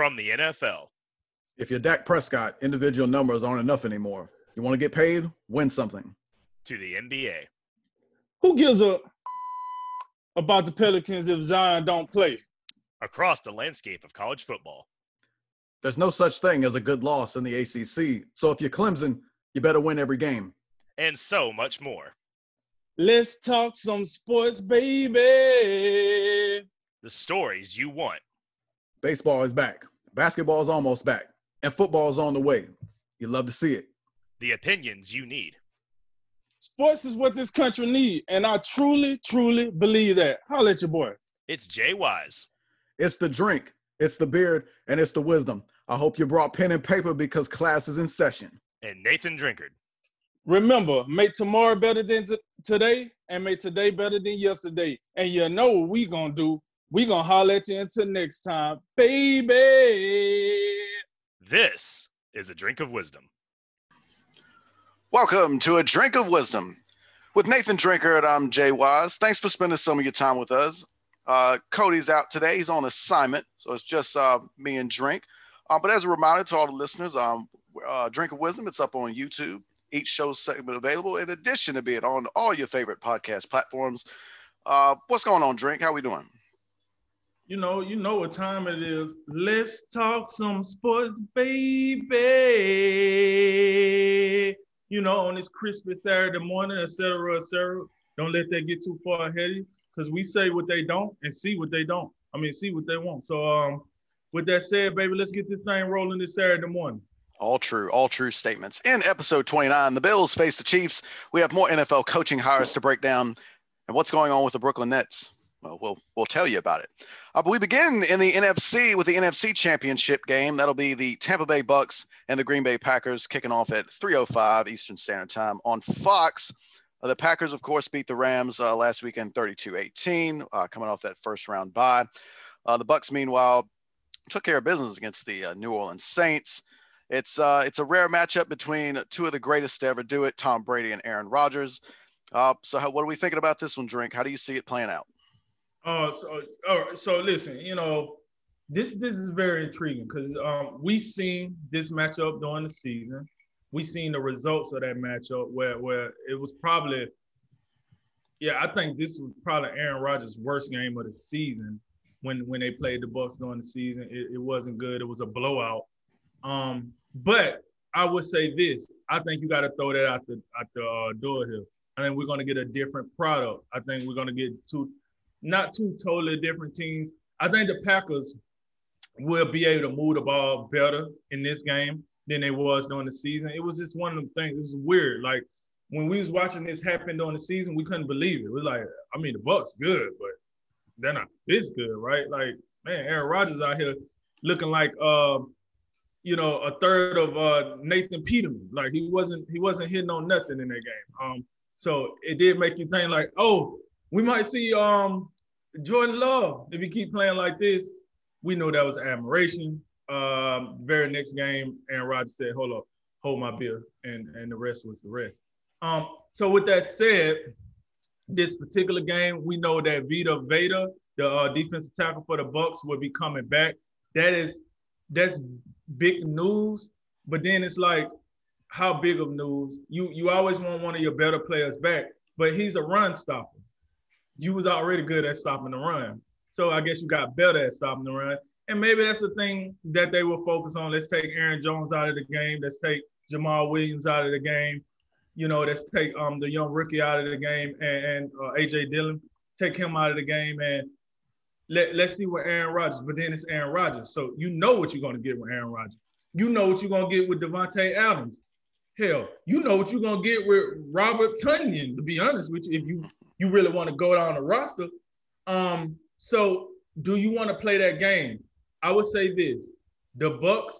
from the NFL. If you're Dak Prescott, individual numbers aren't enough anymore. You want to get paid? Win something. To the NBA. Who gives a about the Pelicans if Zion don't play? Across the landscape of college football. There's no such thing as a good loss in the ACC. So if you're Clemson, you better win every game. And so much more. Let's talk some sports, baby. The stories you want. Baseball is back. Basketball is almost back. And football is on the way. You love to see it. The opinions you need. Sports is what this country needs, and I truly, truly believe that. Holla at your boy. It's Jay Wise. It's the drink, it's the beard, and it's the wisdom. I hope you brought pen and paper because class is in session. And Nathan Drinkard. Remember, make tomorrow better than t- today, and make today better than yesterday. And you know what we gonna do? We gonna holler at you until next time, baby. This is a drink of wisdom. Welcome to a drink of wisdom with Nathan Drinkard. I'm Jay Wise. Thanks for spending some of your time with us. Uh, Cody's out today. He's on assignment, so it's just uh, me and Drink. Uh, but as a reminder to all the listeners, um, uh, Drink of Wisdom, it's up on YouTube. Each show segment available in addition to being on all your favorite podcast platforms. Uh, what's going on, Drink? How we doing? You know, you know what time it is. Let's talk some sports, baby. You know, on this crispy Saturday morning, et cetera, et cetera. Don't let that get too far ahead of you, because we say what they don't and see what they don't. I mean, see what they want. So, um, with that said, baby, let's get this thing rolling this Saturday morning. All true, all true statements. In episode 29, the Bills face the Chiefs. We have more NFL coaching hires to break down and what's going on with the Brooklyn Nets. Well, we'll, we'll tell you about it. Uh, but we begin in the NFC with the NFC Championship game. That'll be the Tampa Bay Bucs and the Green Bay Packers kicking off at 3:05 Eastern Standard Time on Fox. Uh, the Packers, of course, beat the Rams uh, last weekend 32-18, uh, coming off that first round bye. Uh, the Bucs, meanwhile, took care of business against the uh, New Orleans Saints. It's it's a rare matchup between two of the greatest to ever do it, Tom Brady and Aaron Rodgers. so, how, what are we thinking about this one, Drink? How do you see it playing out? Uh, so. So listen, you know, this this is very intriguing because um, we seen this matchup during the season. We've seen the results of that matchup where where it was probably, yeah, I think this was probably Aaron Rodgers' worst game of the season when when they played the Bucs during the season. It, it wasn't good. It was a blowout. Um, but I would say this: I think you got to throw that out the out the uh, door here. I think we're going to get a different product. I think we're going to get two not two totally different teams. I think the Packers will be able to move the ball better in this game than they was during the season. It was just one of them things. It was weird. Like when we was watching this happen during the season, we couldn't believe it. It was like, I mean, the Bucs good, but they're not this good, right? Like, man, Aaron Rodgers out here looking like uh, you know, a third of uh Nathan Peterman. Like he wasn't he wasn't hitting on nothing in that game. Um, so it did make you think like, oh, we might see um Jordan Love if he keep playing like this. We know that was admiration. Um, very next game, Aaron Rodgers said, "Hold up, hold my beer," and and the rest was the rest. Um, so with that said, this particular game, we know that Vita Vea, the uh, defensive tackle for the Bucs, will be coming back. That is that's big news. But then it's like, how big of news? You you always want one of your better players back, but he's a run stopper you was already good at stopping the run. So I guess you got better at stopping the run. And maybe that's the thing that they will focus on. Let's take Aaron Jones out of the game. Let's take Jamaal Williams out of the game. You know, let's take um the young rookie out of the game and, and uh, AJ Dillon, take him out of the game and let, let's see what Aaron Rodgers, but then it's Aaron Rodgers. So you know what you're going to get with Aaron Rodgers. You know what you're going to get with Davante Adams. Hell, you know what you're going to get with Robert Tonyan, to be honest with you, if you you really want to go down the roster. Um, so do you want to play that game? I would say this: the Bucs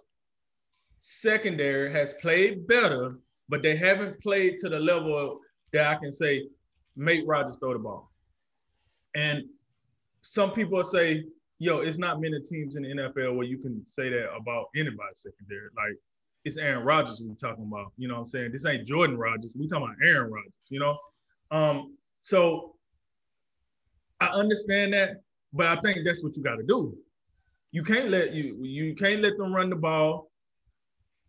secondary has played better, but they haven't played to the level that I can say make Rodgers throw the ball. And some people say, yo, it's not many teams in the NFL where you can say that about anybody's secondary. Like it's Aaron Rodgers we're talking about. You know what I'm saying? This ain't Jordan Rodgers. We talking about Aaron Rodgers, you know? Um, so I understand that, but I think that's what you got to do. You can't let you you can't let them run the ball.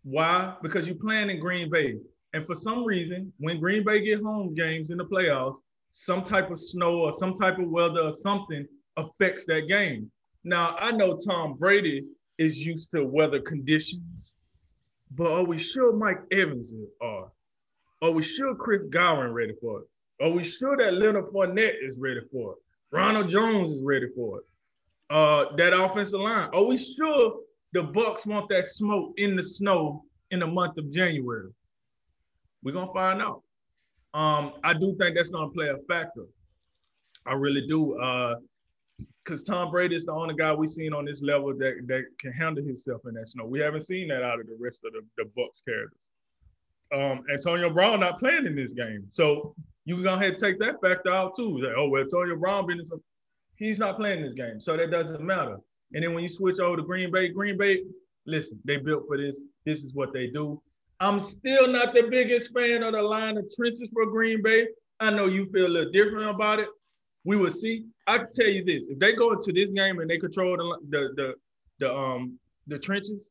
Why? Because you're playing in Green Bay. And for some reason, when Green Bay get home games in the playoffs, some type of snow or some type of weather or something affects that game. Now, I know Tom Brady is used to weather conditions, but are we sure Mike Evans are? Are we sure Chris Godwin ready for it? Are we sure that Leonard Fournette is ready for it? Ronald Jones is ready for it. Uh, that offensive line. Are we sure the Bucs want that smoke in the snow in the month of January? We're gonna find out. Um, I do think that's gonna play a factor. I really do. Uh, because Tom Brady is the only guy we've seen on this level that, that can handle himself in that snow. We haven't seen that out of the rest of the, the Bucs characters. Um, Antonio Brown not playing in this game. So you can go ahead and take that factor out too. Like, oh, well, Antonio Brown some, he's not playing this game. So that doesn't matter. And then when you switch over to Green Bay, Green Bay, listen, they built for this. This is what they do. I'm still not the biggest fan of the line of trenches for Green Bay. I know you feel a little different about it. We will see. I can tell you this: if they go into this game and they control the the the, the um the trenches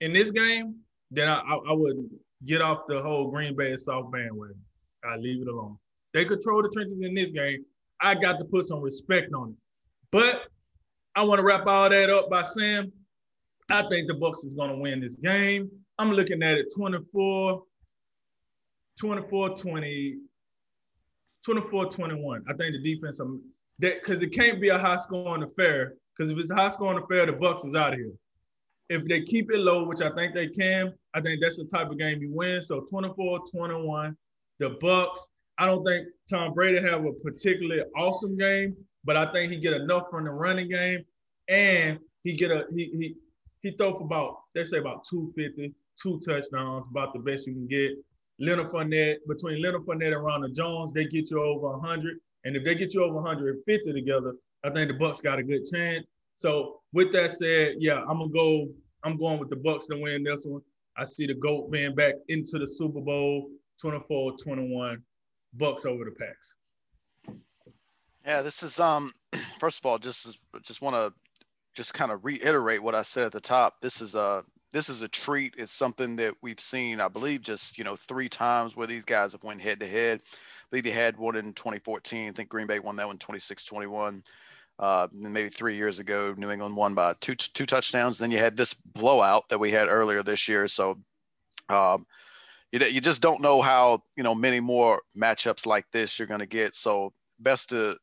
in this game, then I, I, I would get off the whole Green Bay South bandwagon. I leave it alone. They control the trenches in this game. I got to put some respect on it. But I want to wrap all that up by saying I think the Bucs is going to win this game. I'm looking at it 24, 24, 20, 24, 21. I think the defense, um, that because it can't be a high scoring affair. Because if it's a high scoring affair, the Bucs is out of here. If they keep it low, which I think they can, I think that's the type of game you win. So 24, 21. The Bucs. I don't think Tom Brady have a particularly awesome game, but I think he get enough from the running game, and he get a he he he throw for about they say about 250, two touchdowns, about the best you can get. Leonard Fournette, between Leonard Fournette and Ronald Jones, they get you over 100. And if they get you over 150 together, I think the Bucs got a good chance. So with that said, yeah, I'm gonna go. I'm going with the Bucs to win this one. I see the GOAT being back into the Super Bowl 24-21. Bucs over the Packs. Yeah, this is um first of all, just just want to just kind of reiterate what I said at the top. This is a this is a treat. It's something that we've seen, I believe, just you know three times where these guys have went head to head. I believe they had one in 2014. I think Green Bay won that one 26-21. Uh, maybe three years ago, New England won by two two touchdowns. Then you had this blowout that we had earlier this year. So um, you you just don't know how you know many more matchups like this you're going to get. So best to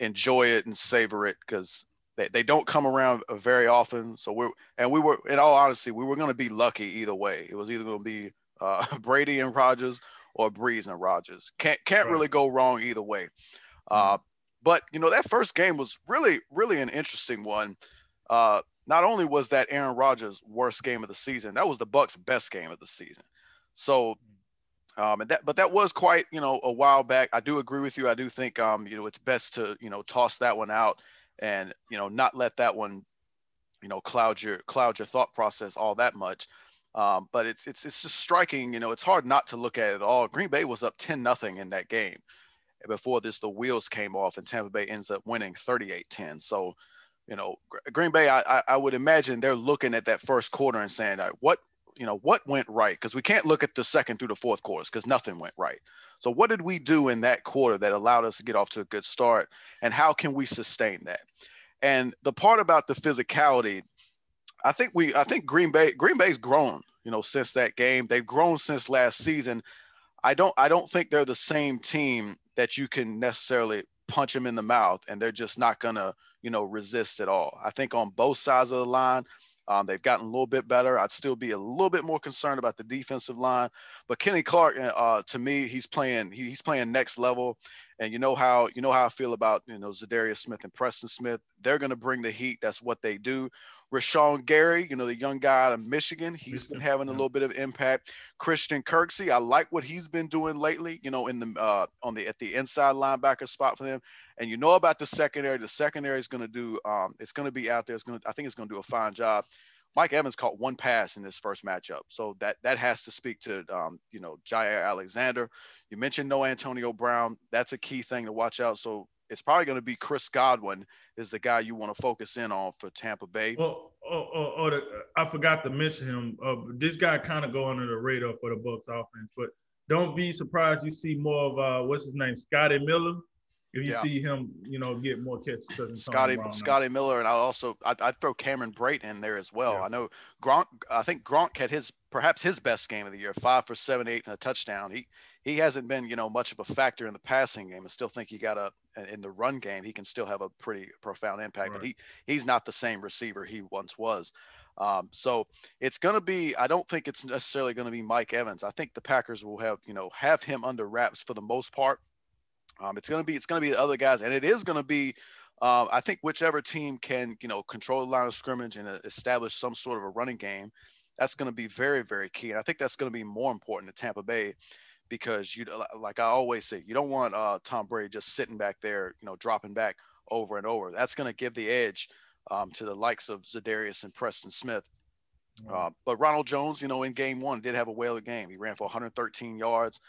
enjoy it and savor it because they, they don't come around very often. So we're and we were in all honesty, we were going to be lucky either way. It was either going to be uh, Brady and Rodgers or Brees and Rodgers. Can't can't right. really go wrong either way. Uh, but you know that first game was really really an interesting one. Uh, not only was that Aaron Rodgers' worst game of the season, that was the Bucs' best game of the season. So, um, and that but that was quite you know a while back. I do agree with you. I do think um, you know it's best to you know toss that one out and you know not let that one you know cloud your cloud your thought process all that much um, but it's it's it's just striking you know it's hard not to look at it all green bay was up 10 nothing in that game before this the wheels came off and tampa bay ends up winning 38-10 so you know green bay I, I would imagine they're looking at that first quarter and saying what you know what went right? Because we can't look at the second through the fourth quarters because nothing went right. So what did we do in that quarter that allowed us to get off to a good start and how can we sustain that? And the part about the physicality i think we i think green bay green bay's grown you know since that game. They've grown since last season. I don't i don't think they're the same team that you can necessarily punch them in the mouth and they're just not gonna you know resist at all. I think on both sides of the line um, they've gotten a little bit better. I'd still be a little bit more concerned about the defensive line, but Kenny Clark, uh, to me, he's playing he, he's playing next level. And you know how you know how I feel about you know Za'Darius Smith and Preston Smith. They're going to bring the heat. That's what they do. Rashan Gary, you know the young guy out of Michigan, he's been having a little bit of impact. Christian Kirksey, I like what he's been doing lately. You know in the uh, on the at the inside linebacker spot for them. And you know about the secondary. The secondary is going to do. Um, it's going to be out there. It's going. I think it's going to do a fine job. Mike Evans caught one pass in this first matchup, so that that has to speak to um, you know Jaire Alexander. You mentioned no Antonio Brown. That's a key thing to watch out. So it's probably going to be Chris Godwin is the guy you want to focus in on for Tampa Bay. Well, or, or, or the, I forgot to mention him. Uh, this guy kind of go under the radar for the Bucs offense, but don't be surprised you see more of uh, what's his name, Scotty Miller. If you Yeah. see him, you know, get more catches. Scotty Scotty Miller, and I also I'd, I'd throw Cameron Brate in there as well. Yeah. I know Gronk. I think Gronk had his perhaps his best game of the year, five for seven, eight, and a touchdown. He he hasn't been you know much of a factor in the passing game. I still think he got a in the run game. He can still have a pretty profound impact, but he he's not the same receiver he once was. Um, so it's going to be. I don't think it's necessarily going to be Mike Evans. I think the Packers will have you know have him under wraps for the most part. Um, it's going to be it's going to be the other guys, and it is going to be. Uh, I think whichever team can you know control the line of scrimmage and uh, establish some sort of a running game, that's going to be very very key. And I think that's going to be more important to Tampa Bay because you like I always say, you don't want uh, Tom Brady just sitting back there, you know, dropping back over and over. That's going to give the edge um, to the likes of Za'Darius and Preston Smith. Uh, but Ronald Jones, you know, in game one did have a whale of game. He ran for 113 yards.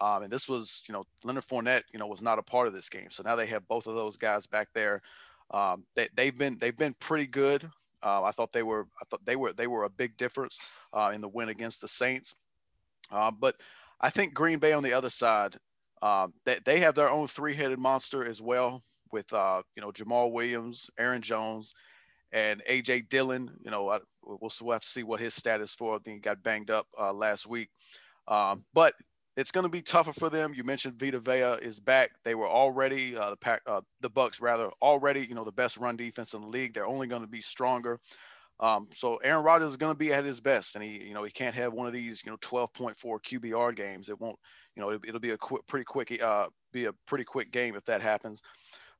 Um, and this was, you know, Leonard Fournette, you know, was not a part of this game. So now they have both of those guys back there. Um, they, they've been they've been pretty good. Uh, I thought they were I thought they were they were a big difference uh, in the win against the Saints. Uh, but I think Green Bay on the other side, um, they, they have their own three-headed monster as well with uh, you know Jamaal Williams, Aaron Jones, and AJ Dillon. You know, I, we'll, we'll have to see what his status for. I think he got banged up uh, last week, um, but it's going to be tougher for them. You mentioned Vita Vea is back. They were already uh, the pack, uh, the Bucs rather already, you know, the best run defense in the league. They're only going to be stronger. Um, so Aaron Rodgers is going to be at his best, and he, you know, he can't have one of these, you know, 12.4 QBR games. It won't, you know, it'll, it'll be a quick, pretty quick, uh, be a pretty quick game if that happens.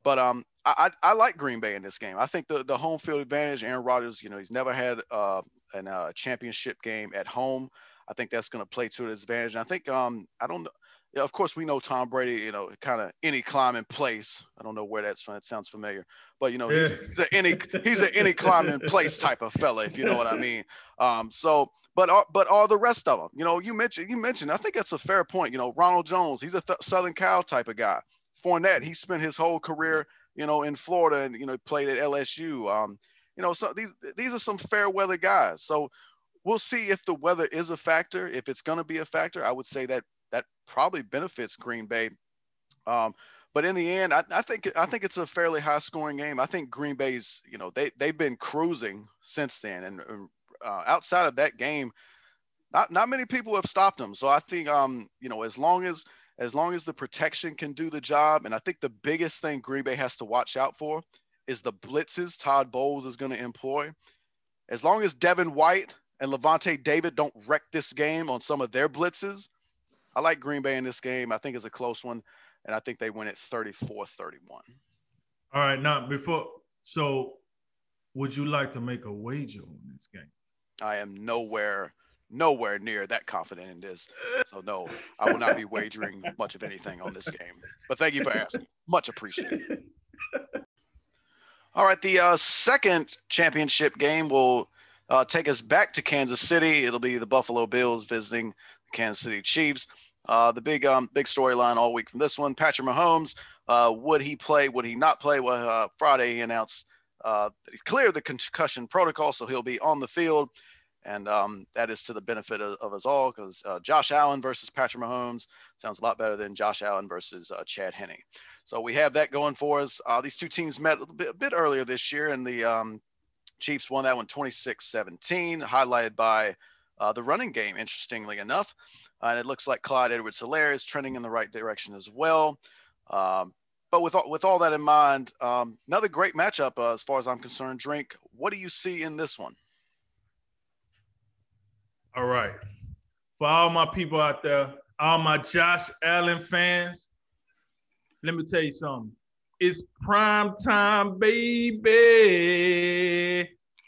But um, I, I, I like Green Bay in this game. I think the, the home field advantage. Aaron Rodgers, you know, he's never had uh, an uh, championship game at home. I think that's going to play to his advantage. And I think um, I don't know. Yeah, of course, we know Tom Brady. You know, kind of any climbing place. I don't know where that's from. It sounds familiar, but you know, he's, he's a any he's an any climbing place type of fella, if you know what I mean. Um, so, but are, but all the rest of them, you know, you mentioned you mentioned. I think that's a fair point. You know, Ronald Jones, he's a th- Southern Cal type of guy. Fournette, he spent his whole career, you know, in Florida and you know played at LSU. Um, you know, so these these are some fair weather guys. So we'll see if the weather is a factor. If it's going to be a factor, I would say that that probably benefits Green Bay. Um, but in the end, I, I think I think it's a fairly high scoring game. I think Green Bay's, you know, they they've been cruising since then, and uh, outside of that game, not not many people have stopped them. So I think, um, you know, as long as as long as the protection can do the job, and I think the biggest thing Green Bay has to watch out for is the blitzes Todd Bowles is going to employ. As long as Devin White and Lavonte David don't wreck this game on some of their blitzes, I like Green Bay in this game. I think it's a close one, and I think they win it 34 31. All right, now before so, would you like to make a wager on this game? I am nowhere, nowhere near that confident in this. So, no, I will not be wagering much of anything on this game. But thank you for asking. Much appreciated. All right, the uh, second championship game will uh, take us back to Kansas City. It'll be the Buffalo Bills visiting the Kansas City Chiefs. Uh, the big, um, big storyline all week from this one: Patrick Mahomes. Uh, would he play? Would he not play? Well, uh, Friday he announced uh, that he's cleared the concussion protocol, so he'll be on the field, and um, that is to the benefit of, of us all because uh, Josh Allen versus Patrick Mahomes sounds a lot better than Josh Allen versus Chad Henne. So we have that going for us. These two teams met a, bit, a bit earlier this year, and the um, Chiefs won that one 26-17, highlighted by uh, the running game, interestingly enough. Uh, and it looks like Clyde Edwards-Helaire is trending in the right direction as well. Um, but with all, with all that in mind, um, another great matchup uh, as far as I'm concerned. Drink, what do you see in this one? All right, for all my people out there, all my Josh Allen fans, let me tell you something. It's prime time, baby.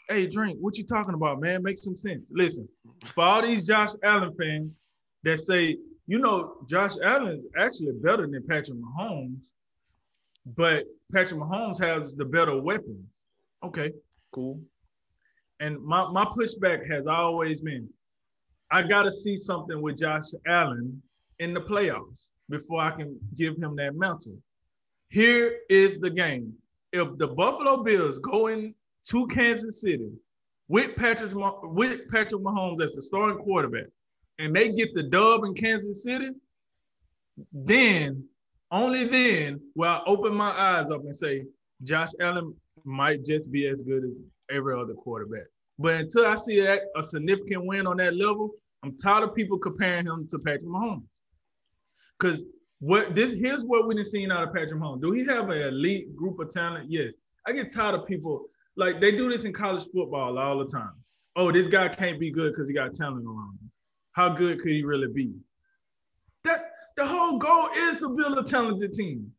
Hey, drink. What you talking about, man? Make some sense. Listen, for all these Josh Allen fans that say, you know, Josh Allen is actually better than Patrick Mahomes, but Patrick Mahomes has the better weapons. Okay, cool. And my, my pushback has always been, I gotta see something with Josh Allen in the playoffs before I can give him that mantle. Here is the game. If the Buffalo Bills go in to Kansas City with Patrick with Patrick Mahomes as the starting quarterback, and they get the dub in Kansas City, then only then will I open my eyes up and say Josh Allen might just be as good as every other quarterback. But until I see that a significant win on that level, I'm tired of people comparing him to Patrick Mahomes. Because what this here's what we have seen out of Patrick Mahomes. Do he have an elite group of talent? Yes. I get tired of people like they do this in college football all the time. Oh, this guy can't be good because he got talent around him. How good could he really be? That the whole goal is to build a talented team.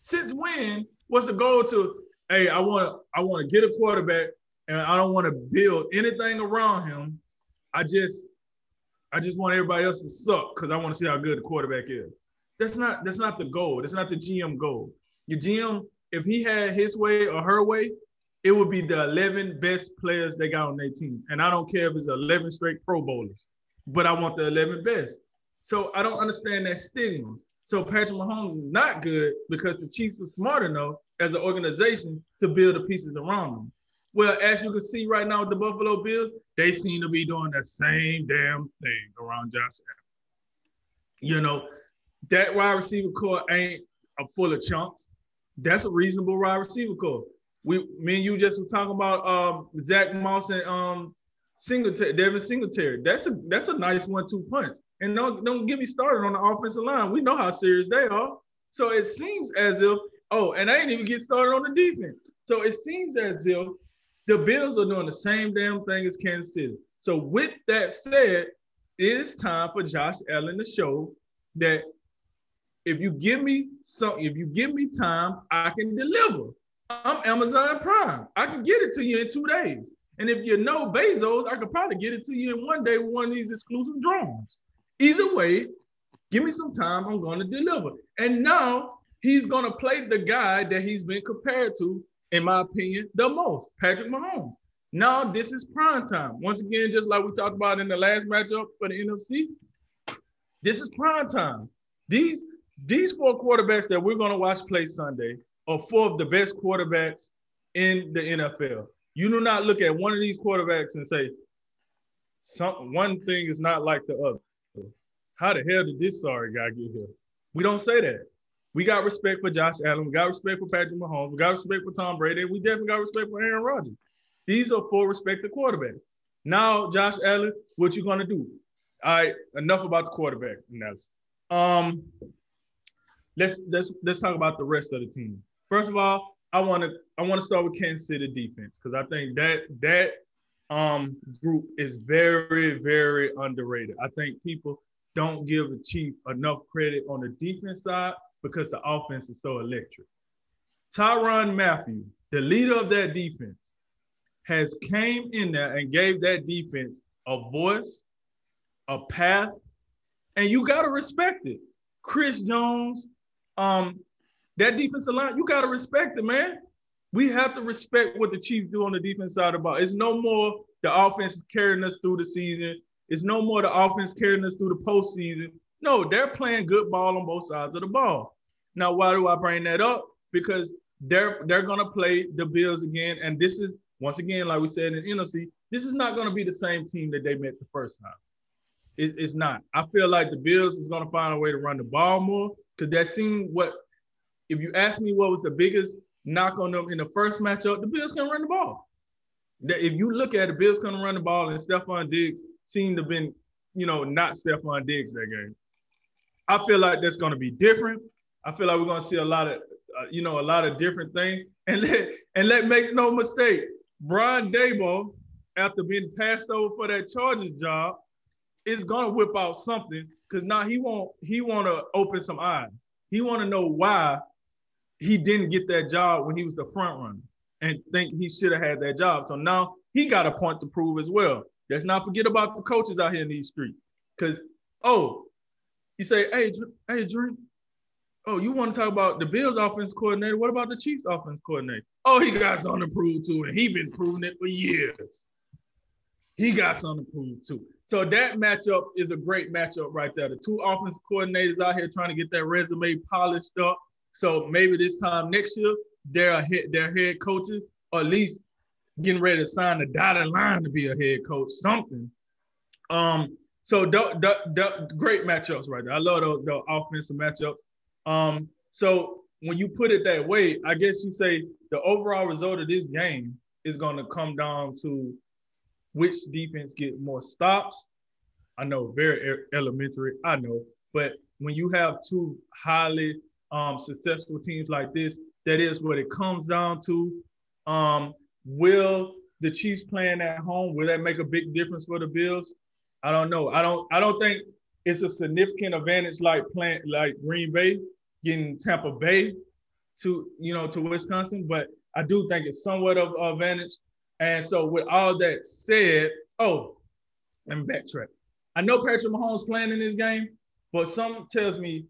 Since when was the goal to, hey, I want to I want to get a quarterback and I don't want to build anything around him. I just I just want everybody else to suck because I want to see how good the quarterback is. That's not that's not the goal. That's not the GM goal. Your GM, if he had his way or her way, it would be the 11 best players they got on their team. And I don't care if it's 11 straight Pro Bowlers, but I want the 11 best. So I don't understand that stigma. So Patrick Mahomes is not good because the Chiefs were smart enough as an organization to build the pieces around them. Well, as you can see right now with the Buffalo Bills, they seem to be doing the same damn thing around Josh Allen. You know, that wide receiver corps ain't a full of chunks. That's a reasonable wide receiver corps. We, me and you just were talking about um, Zach Moss and um, Singletary, Devin Singletary. That's a that's a nice one-two punch. And don't don't get me started on the offensive line. We know how serious they are. So it seems as if oh, and I ain't even get started on the defense. So it seems as if the Bills are doing the same damn thing as Kansas City. So with that said, it is time for Josh Allen to show that if you give me some, if you give me time, I can deliver. I'm Amazon Prime. I can get it to you in two days. And if you know Bezos, I could probably get it to you in one day with one of these exclusive drones. Either way, give me some time, I'm going to deliver. And now he's going to play the guy that he's been compared to, in my opinion, the most, Patrick Mahomes. Now this is prime time. Once again, just like we talked about in the last matchup for the NFC, this is prime time. These these four quarterbacks that we're going to watch play Sunday are four of the best quarterbacks in the NFL. You do not look at one of these quarterbacks and say, some one thing is not like the other. How the hell did this sorry guy get here? We don't say that. We got respect for Josh Allen. We got respect for Patrick Mahomes. We got respect for Tom Brady. we definitely got respect for Aaron Rodgers. These are four respected quarterbacks. Now, Josh Allen, what you gonna do? All right, enough about the quarterback analysis. Um, let's let's let's talk about the rest of the team. First of all, I want to I want to start with Kansas City defense because I think that that um, group is very very underrated. I think people don't give the Chief enough credit on the defense side because the offense is so electric. Tyrann Mathieu, the leader of that defense, has came in there and gave that defense a voice, a path, and you gotta respect it. Chris Jones, um, that defensive line, you got to respect it, man. We have to respect what the Chiefs do on the defense side of the ball. It's no more the offense carrying us through the season. It's no more the offense carrying us through the postseason. No, they're playing good ball on both sides of the ball. Now, why do I bring that up? Because they're they're gonna play the Bills again, and this is once again, like we said in NFC, this is not gonna be the same team that they met the first time. It, it's not. I feel like the Bills is gonna find a way to run the ball more because that seemed what if you ask me what was the biggest knock on them in the first matchup, the Bills can run the ball. That If you look at it, the Bills can run the ball, and Stefon Diggs seemed to have been, you know, not Stefon Diggs that game. I feel like that's going to be different. I feel like we're going to see a lot of, uh, you know, a lot of different things. And let and let make no mistake, Brian Daboll, after being passed over for that Chargers job, is to whip out something because now he won't he want to open some eyes. He want to know why he didn't get that job when he was the front runner and think he should have had that job. So now he got a point to prove as well. Let's not forget about the coaches out here in these streets. Because, oh, you say, hey, hey, Drew, oh, you want to talk about the Bills offense coordinator? What about the Chiefs offense coordinator? Oh, he got something to prove too, and he been proving it for years. He got something to prove too. So that matchup is a great matchup right there. The two offensive coordinators out here trying to get that resume polished up. So maybe this time next year, their head, their head coaches, or at least getting ready to sign the dotted line to be a head coach, something. Um, so the, the, the great matchups right there. I love the, the offensive matchups. Um, so when you put it that way, I guess you say the overall result of this game is going to come down to which defense get more stops. I know, very elementary. I know, but when you have two highly um, successful teams like this, that is what it comes down to. Um, will the Chiefs playing at home will that make a big difference for the Bills? I don't know. I don't. I don't think it's a significant advantage like playing like Green Bay getting Tampa Bay to you know to Wisconsin, but I do think it's somewhat of an advantage. And so with all that said, oh, let me backtrack. I know Patrick Mahomes playing in this game, but some tells me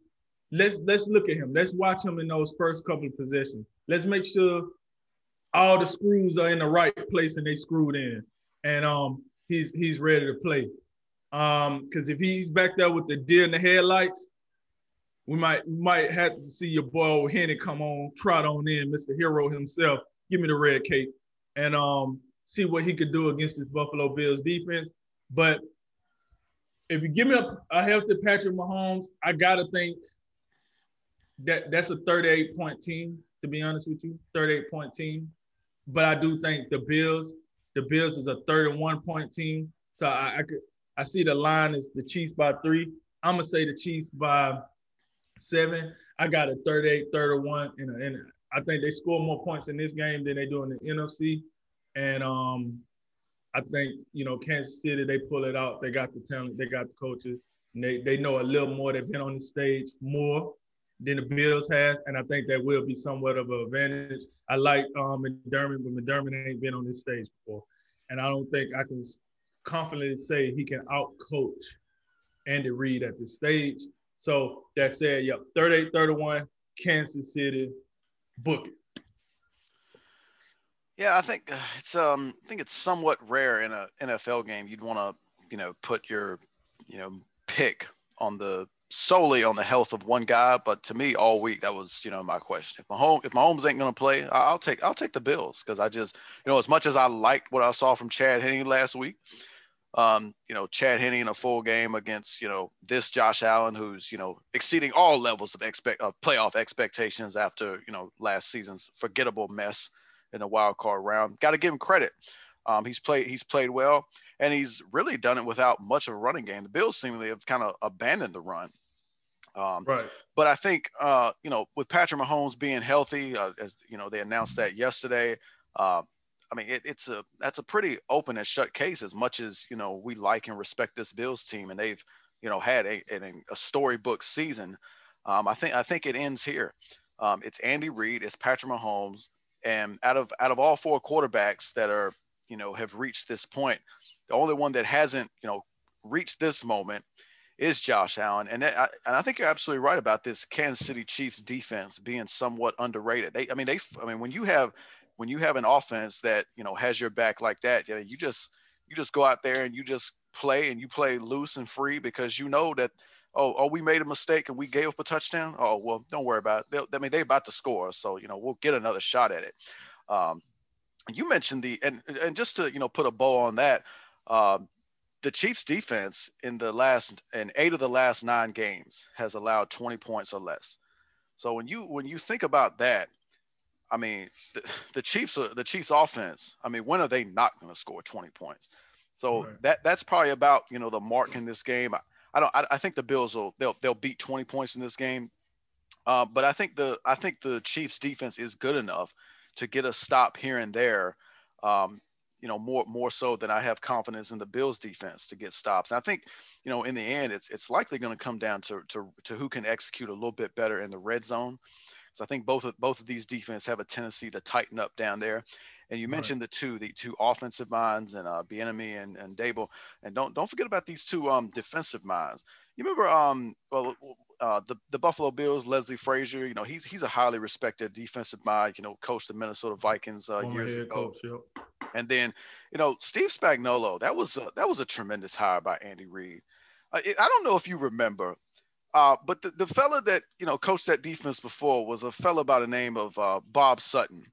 let's let's look at him. Let's watch him in those first couple of possessions. Let's make sure all the screws are in the right place and they screwed in, and um he's he's ready to play. Um, because if he's back there with the deer in the headlights, we might might have to see your boy Henne come on, trot on in, Mr. Hero himself. Give me the red cape and um see what he could do against this Buffalo Bills defense. But if you give me a, a healthy Patrick Mahomes, I gotta think that that's a 38 point team. To be honest with you, 38 point team. But I do think the Bills, the Bills is a 31 point team. So I, I could I see the line is the Chiefs by three. I'm gonna say the Chiefs by seven. I got a 38, 31, and, and I think they score more points in this game than they do in the NFC. And um, I think you know Kansas City, they pull it out. They got the talent, they got the coaches, they they know a little more. They've been on the stage more than the Bills have, and I think that will be somewhat of an advantage. I like um, McDermott, but McDermott ain't been on this stage before, and I don't think I can confidently say he can outcoach Andy Reid at this stage. So that said, yep, 38 31, Kansas City, book it. Yeah, I think uh, it's um I think it's somewhat rare in a NFL game you'd want to, you know, put your, you know, pick on the solely on the health of one guy, but to me all week that was, you know, my question. If my home if Mahomes ain't going to play, I'll take I'll take the Bills cuz I just, you know, as much as I liked what I saw from Chad Henne last week, um, you know, Chad Henne in a full game against, you know, this Josh Allen, who's, you know, exceeding all levels of expect of playoff expectations after, you know, last season's forgettable mess in the wild card round. Got to give him credit. Um, he's played he's played well, and he's really done it without much of a running game. The Bills seemingly have kind of abandoned the run. Um, right. But I think uh, you know with Patrick Mahomes being healthy, uh, as you know they announced that yesterday. Uh, I mean, it, it's a that's a pretty open and shut case. As much as you know, we like and respect this Bills team, and they've you know had a a, a storybook season. Um, I think I think it ends here. Um, it's Andy Reid, it's Patrick Mahomes, and out of out of all four quarterbacks that are you know have reached this point, the only one that hasn't you know reached this moment is Josh Allen, and that, I, and I think you're absolutely right about this Kansas City Chiefs defense being somewhat underrated. They, I mean, they, I mean, when you have when you have an offense that you know has your back like that, you, just you just go out there and you just play and you play loose and free because you know that oh oh we made a mistake and we gave up a touchdown. Oh well, don't worry about it. They'll, I mean they're about to score, so you know we'll get another shot at it. Um, you mentioned the and and just to you know put a bow on that. Um, the Chiefs defense in the last in eight of the last nine games has allowed 20 points or less. So when you when you think about that, I mean, the, the Chiefs, the Chiefs offense. I mean, when are they not going to score 20 points? So right. that that's probably about you know the mark in this game. I, I don't. I, I, think the Bills will they'll they'll beat 20 points in this game. Uh, but I think the I think the Chiefs defense is good enough to get a stop here and there. Um, you know, more more so than I have confidence in the Bills defense to get stops. And I think, you know, in the end, it's it's likely going to come down to, to to who can execute a little bit better in the red zone. So I think both of both of these defenses have a tendency to tighten up down there. And you mentioned right. the two, the two offensive minds and uh Bieniemy and, and Daboll. And don't don't forget about these two um defensive minds. You remember um well uh, the the Buffalo Bills, Leslie Frazier. You know he's he's a highly respected defensive mind. You know, coached the Minnesota Vikings uh, years ago. Coach, yep. And then you know Steve Spagnuolo. That was a, that was a tremendous hire by Andy Reid. Uh, I don't know if you remember, uh, but the, the fella that you know coached that defense before was a fella by the name of uh, Bob Sutton,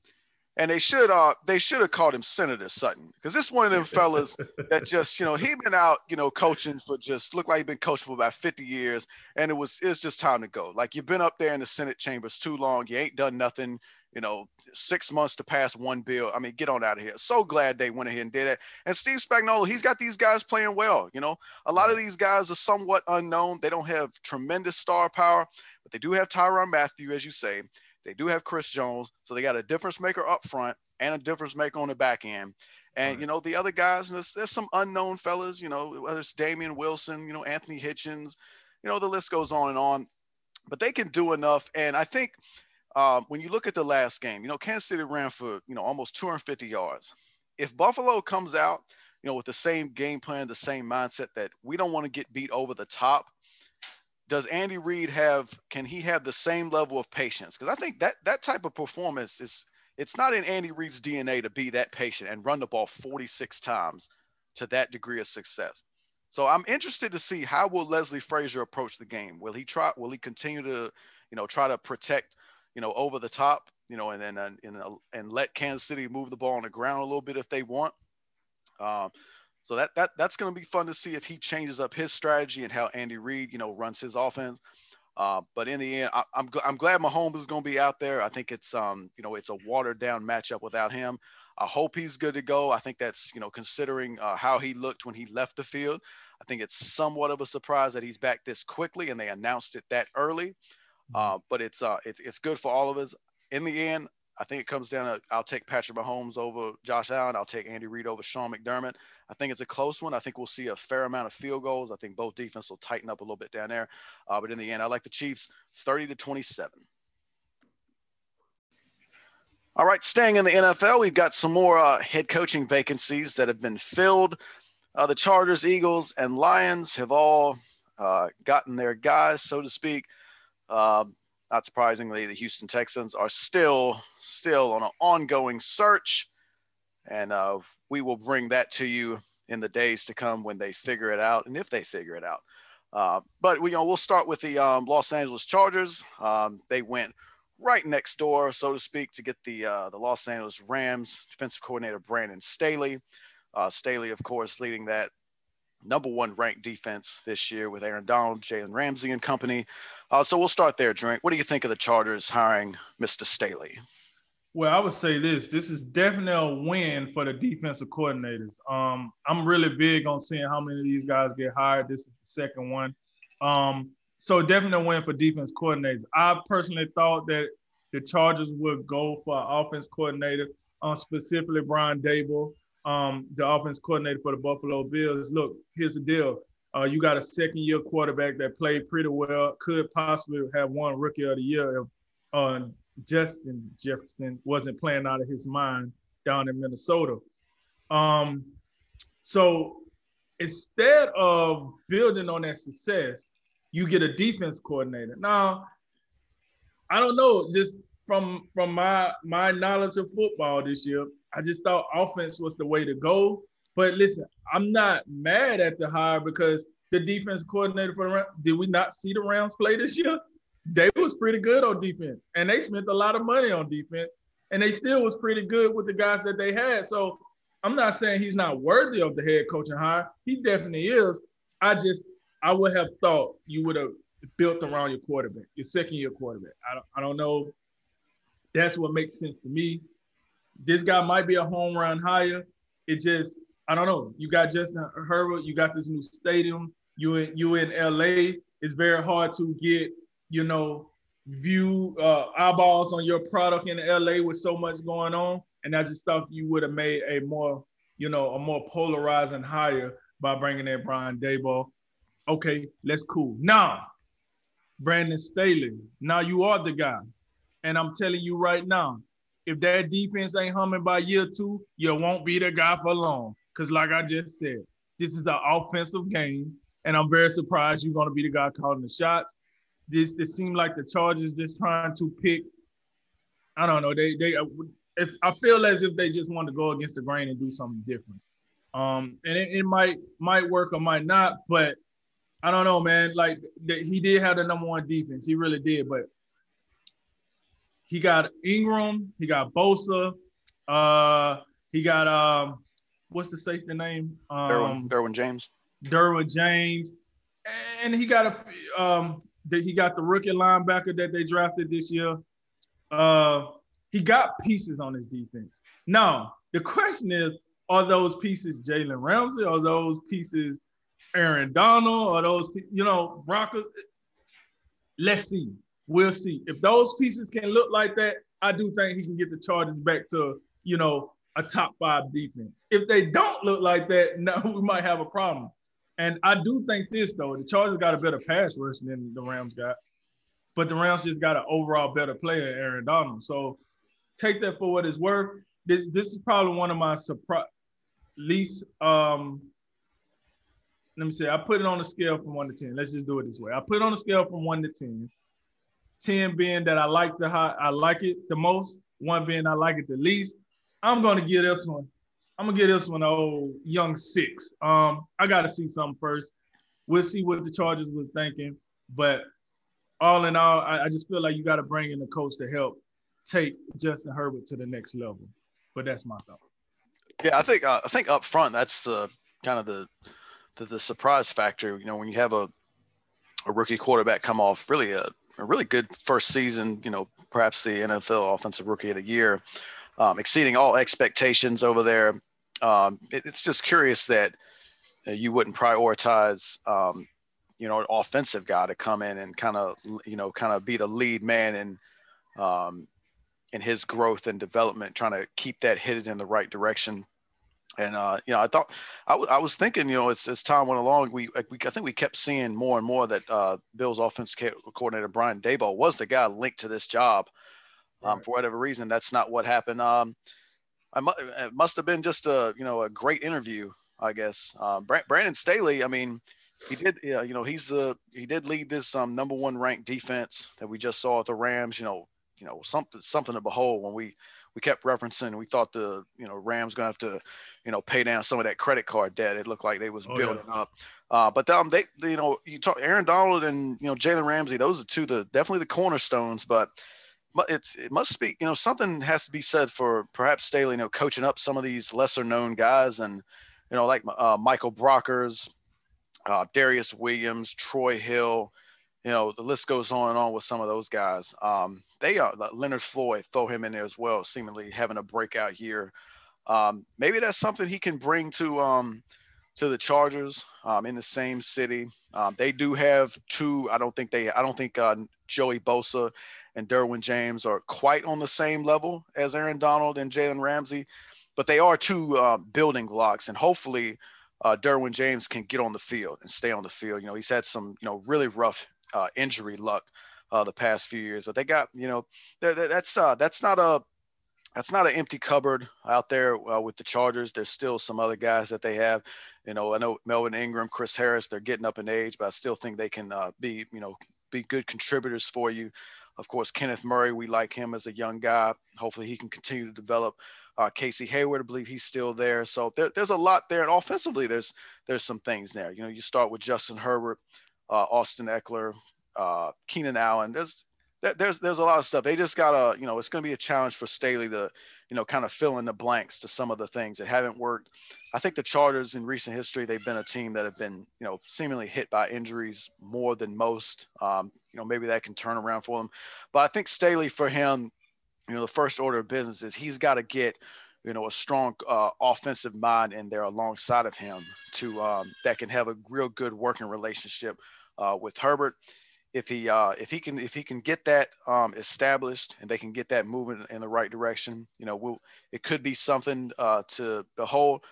and they should uh they should have called him Senator Sutton because this one of them fellas that just you know he been out you know coaching for just looked like he been coaching for about 50 years. And it was it's just time to go. Like you've been up there in the Senate chambers too long. You ain't done nothing you know six months to pass one bill I mean get on out of here so glad they went ahead and did it and Steve Spagnuolo he's got these guys playing well you know a lot of these guys are somewhat unknown they don't have tremendous star power but they do have Tyrann Mathieu, as you say they do have Chris Jones, so they got a difference maker up front and a difference maker on the back end. And right. you know the other guys, there's, there's, some unknown fellas. You know whether it's Damien Wilson, you know Anthony Hitchens, you know the list goes on and on. But they can do enough, and I think um, when you look at the last game, you know Kansas City ran for you know almost 250 yards. If Buffalo comes out, you know with the same game plan, the same mindset that we don't want to get beat over the top, does Andy Reid have can he have the same level of patience? Because I think that that type of performance is it's not in Andy Reid's DNA to be that patient and run the ball 46 times to that degree of success. So I'm interested to see how will Leslie Frazier approach the game. Will he try? Will he continue to, you know, try to protect, you know, over the top, you know, and then and, and, and let Kansas City move the ball on the ground a little bit if they want. Um, so that that that's going to be fun to see if he changes up his strategy and how Andy Reid, you know, runs his offense. Uh, but in the end, I, am I'm, I'm glad Mahomes is going to be out there. I think it's um you know it's a watered down matchup without him. I hope he's good to go. I think that's you know considering uh, how he looked when he left the field. I think it's somewhat of a surprise that he's back this quickly and they announced it that early. Mm-hmm. Uh, but it's uh it's it's good for all of us. In the end, I think it comes down to I'll take Patrick Mahomes over Josh Allen. I'll take Andy Reid over Sean McDermott. I think it's a close one. I think we'll see a fair amount of field goals. I think both defense will tighten up a little bit down there. Uh, but in the end, I like the Chiefs 30 to 27. All right, staying in the NFL, we've got some more uh, head coaching vacancies that have been filled. Uh, the Chargers, Eagles, and Lions have all uh, gotten their guys, so to speak. Um, not surprisingly, the Houston Texans are still still on an ongoing search, and uh, we will bring that to you in the days to come when they figure it out, and if they figure it out. Uh, but we, you know, we'll start with the um, Los Angeles Chargers. Um, they went right next door, so to speak, to get the uh, the Los Angeles Rams defensive coordinator Brandon Staley. Uh, Staley, of course, leading that number one ranked defense this year with Aaron Donald, Jalen Ramsey, and company. Uh, so we'll start there, Drink. What do you think of the Chargers hiring Mr. Staley? Well, I would say this: this is definitely a win for the defensive coordinators. Um, I'm really big on seeing how many of these guys get hired. This is the second one, um, so definitely a win for defense coordinators. I personally thought that the Chargers would go for an offense coordinator, uh, specifically Brian Daboll, um, the offense coordinator for the Buffalo Bills. Look, here's the deal. Uh, you got a second year quarterback that played pretty well, could possibly have won rookie of the year if uh, Justin Jefferson wasn't playing out of his mind down in Minnesota. Um, so instead of building on that success, you get a defense coordinator. Now, I don't know, just from from my my knowledge of football this year, I just thought offense was the way to go. But listen, I'm not mad at the hire because the defense coordinator for the Rams, did we not see the Rams play this year? They was pretty good on defense, and they spent a lot of money on defense, and they still was pretty good with the guys that they had. So I'm not saying he's not worthy of the head coaching hire. He definitely is. I just I would have thought you would have built around your quarterback, your second year quarterback. I don't, I don't know. That's what makes sense to me this guy might be a home run higher. It just, I don't know. You got Justin Herbert, you got this new stadium. You in you in LA. It's very hard to get, you know, view uh, eyeballs on your product in LA with so much going on. And that's the stuff you would have made a more, you know, a more polarizing hire by bringing in Brian Daboll. Okay, let's cool. Now, Brandon Staley, now you are the guy. And I'm telling you right now, if that defense ain't humming by year two, you won't be the guy for long. Because, like I just said, this is an offensive game, and I'm very surprised you're going to be the guy calling the shots. This it seemed like the Chargers just trying to pick. I don't know. They they if I feel as if they just want to go against the grain and do something different. Um, and it, it might might work or might not, but I don't know, man. Like the, he did have the number one defense, he really did. But he got Ingram, he got Bosa, Uh, he got um, what's the safety name? Derwin, Um, Derwin James. Derwin James, and he got a um, that he got the rookie linebacker that they drafted this year. Uh, he got pieces on his defense. Now the question is, are those pieces Jalen Ramsey? Are those pieces Aaron Donald? Are those you know Broncos? Let's see. We'll see. If those pieces can look like that, I do think he can get the Chargers back to you know a top five defense. If they don't look like that, now we might have a problem. And I do think this though, the Chargers got a better pass rush than the Rams got, but the Rams just got an overall better player, Aaron Donald. So take that for what it's worth. This this is probably one of my surprise least. Um, let me say, I put it on a scale from one to ten. Let's just do it this way. I put it on a scale from one to ten. Ten being that I like the high, I like it the most. One being I like it the least. I'm gonna give this one. I'm gonna give this one a old young six. Um, I gotta see something first. We'll see what the Chargers was thinking, but all in all, I, I just feel like you got to bring in a coach to help take Justin Herbert to the next level. But that's my thought. Yeah, I think uh, I think up front that's the kind of the, the the surprise factor. You know, when you have a a rookie quarterback come off really a, a really good first season, you know, perhaps the NFL Offensive Rookie of the Year, um, exceeding all expectations over there. Um, it, it's just curious that uh, you wouldn't prioritize, um, you know, an offensive guy to come in and kind of, you know, kind of be the lead man and um, in his growth and development, trying to keep that headed in the right direction. And uh, you know, I thought I, w- I was thinking, you know, as, as time went along, we, we I think we kept seeing more and more that uh, Bill's offense coordinator Brian Daboll was the guy linked to this job. Um, For whatever reason, that's not what happened. Um, I mu- it must have been just a you know a great interview, I guess. Uh, Bra- Brandon Staley, I mean, he did yeah, you know he's the he did lead this um, number one ranked defense that we just saw at the Rams. You know, you know something something to behold when we we kept referencing. We thought the you know Rams gonna have to you know pay down some of that credit card debt. It looked like they was Oh, building up. Uh, but um, they, they, you know, you talk Aaron Donald and you know Jalen Ramsey. Those are two the definitely the cornerstones. But it's it must speak. You know, something has to be said for perhaps Staley. You know, coaching up some of these lesser known guys and you know like uh, Michael Brockers, uh, Darious Williams, Troy Hill. You know, the list goes on and on with some of those guys. Um, they are Leonard Floyd, throw him in there as well, seemingly having a breakout year. Um, maybe that's something he can bring to um, to the Chargers um, in the same city. Um, they do have two. I don't think they. I don't think uh, Joey Bosa and Derwin James are quite on the same level as Aaron Donald and Jalen Ramsey, but they are two uh, building blocks, and hopefully. Uh, Derwin James can get on the field and stay on the field. You know, he's had some, you know, really rough uh, injury luck uh, the past few years, but they got, you know, that's uh, that's not a that's not an empty cupboard out there uh, with the Chargers. There's still some other guys that they have. You know, I know Melvin Ingram, Chris Harris, they're getting up in age, but I still think they can uh, be, you know, be good contributors for you. Of course, Kenneth Murray, we like him as a young guy. Hopefully, he can continue to develop. Uh, Casey Hayward, I believe he's still there. So there, there's a lot there, and offensively, there's there's some things there. You know, you start with Justin Herbert, uh, Austin Ekeler, uh, Keenan Allen. There's there's there's a lot of stuff. They just gotta, you know, it's gonna be a challenge for Staley to, you know, kind of fill in the blanks to some of the things that haven't worked. I think the Chargers in recent history, they've been a team that have been, you know, seemingly hit by injuries more than most. Um, you know, maybe that can turn around for them. But I think Staley for him, you know, the first order of business is he's got to get, you know, a strong uh, offensive mind in there alongside of him to um, that can have a real good working relationship uh, with Herbert if he uh, if he can if he can get that um, established and they can get that moving in the right direction, you know, we'll, it could be something uh, to behold.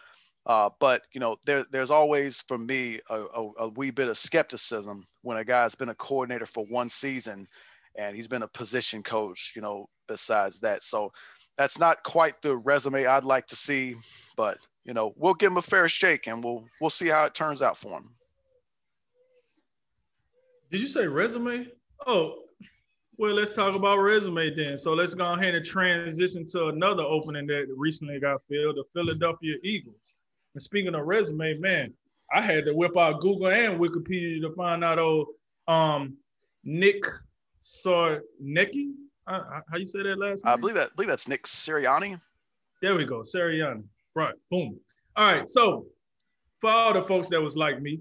Uh, but you know, there there's always for me a, a, a wee bit of skepticism when a guy's been a coordinator for one season and he's been a position coach, you know, besides that. So that's not quite the resume I'd like to see, but you know, we'll give him a fair shake and we'll we'll see how it turns out for him. Did you say resume? Oh, well, let's talk about resume then. So let's go ahead and transition to another opening that recently got filled, the Philadelphia Eagles. And speaking of resume, man, I had to whip out Google and Wikipedia to find out oh um Nick Sarnecki. Uh, how you say that last name? I believe that I believe that's Nick Sirianni. There we go, Sirianni. Right, boom. All right, so for all the folks that was like me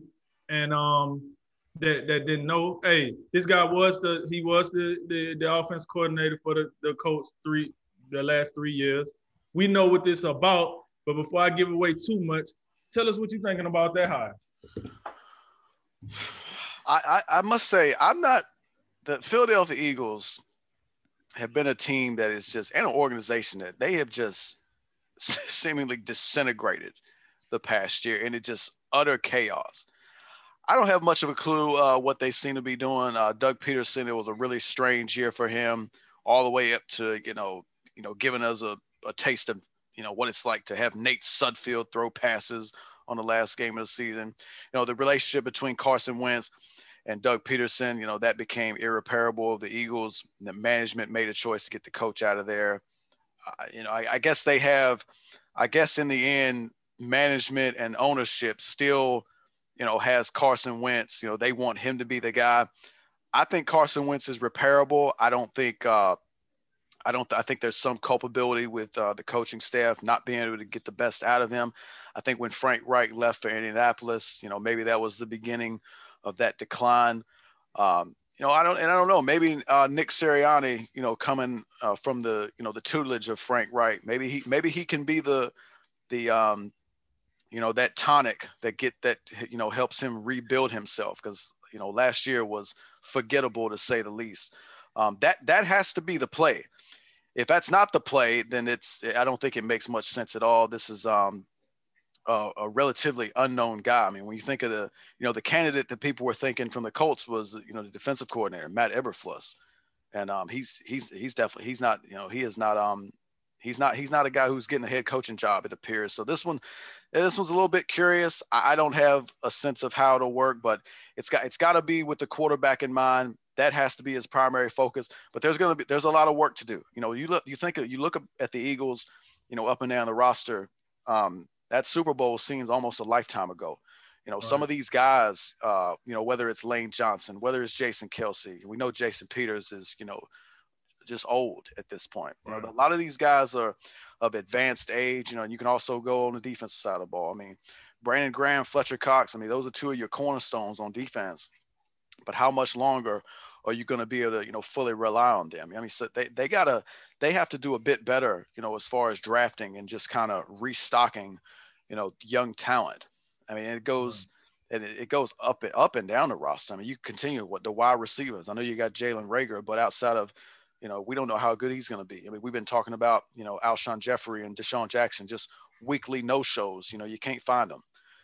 and um that that didn't know, hey, this guy was the he was the the, the offense coordinator for the the Colts three the last three years. We know what this about, but before I give away too much, tell us what you're thinking about that hire. I, I, I must say I'm not the Philadelphia Eagles have been a team that is just and an organization that they have just seemingly disintegrated the past year and it just utter chaos. I don't have much of a clue uh, what they seem to be doing. Uh, Doug Pederson, it was a really strange year for him, all the way up to you know, you know, giving us a, a taste of you know what it's like to have Nate Sudfeld throw passes on the last game of the season. You know, the relationship between Carson Wentz and Doug Pederson. you know, that became irreparable. The Eagles, the management made a choice to get the coach out of there. Uh, you know, I, I guess they have, I guess in the end, management and ownership still, you know, has Carson Wentz. You know, they want him to be the guy. I think Carson Wentz is repairable. I don't think. Uh, I don't. I think there's some culpability with uh, the coaching staff not being able to get the best out of him. I think when Frank Reich left for Indianapolis, you know, maybe that was the beginning of that decline. Um, you know, I don't, and I don't know. Maybe uh, Nick Sirianni, you know, coming uh, from the, you know, the tutelage of Frank Reich, maybe he, maybe he can be the, the, um, you know, that tonic that get that, you know, helps him rebuild himself. Because you know, last year was forgettable to say the least. Um, that that has to be the play. If that's not the play, then it's. I don't think it makes much sense at all. This is um, a, a, relatively unknown guy. I mean, when you think of the, you know, the candidate that people were thinking from the Colts was, you know, the defensive coordinator Matt Eberflus, and um, he's he's he's definitely he's not, you know, he is not um he's not he's not a guy who's getting a head coaching job. It appears. So this one, this one's a little bit curious. I, I don't have a sense of how it'll work, but it's got it's got to be with the quarterback in mind. That has to be his primary focus. But there's going to be there's a lot of work to do. You know, you look you think you look at the Eagles, you know, up and down the roster. Um, that Super Bowl seems almost a lifetime ago. You know, right. some of these guys, uh, you know, whether it's Lane Johnson, whether it's Jason Kelce, we know Jason Peters is, you know, just old at this point. You know, a lot of these guys are of advanced age, you know, and you can also go on the defensive side of the ball. I mean, Brandon Graham, Fletcher Cox, I mean, those are two of your cornerstones on defense. But how much longer are you going to be able to, you know, fully rely on them? I mean, so they, they got to, they have to do a bit better, you know, as far as drafting and just kind of restocking – you know, young talent. I mean, it goes and it, goes up and up and down the roster. I mean, you continue what the wide receivers. I know you got Jalen Reagor, but outside of, you know, we don't know how good he's going to be. I mean, we've been talking about, you know, Alshon Jeffery and DeSean Jackson, just weekly no shows. You know, you can't find them.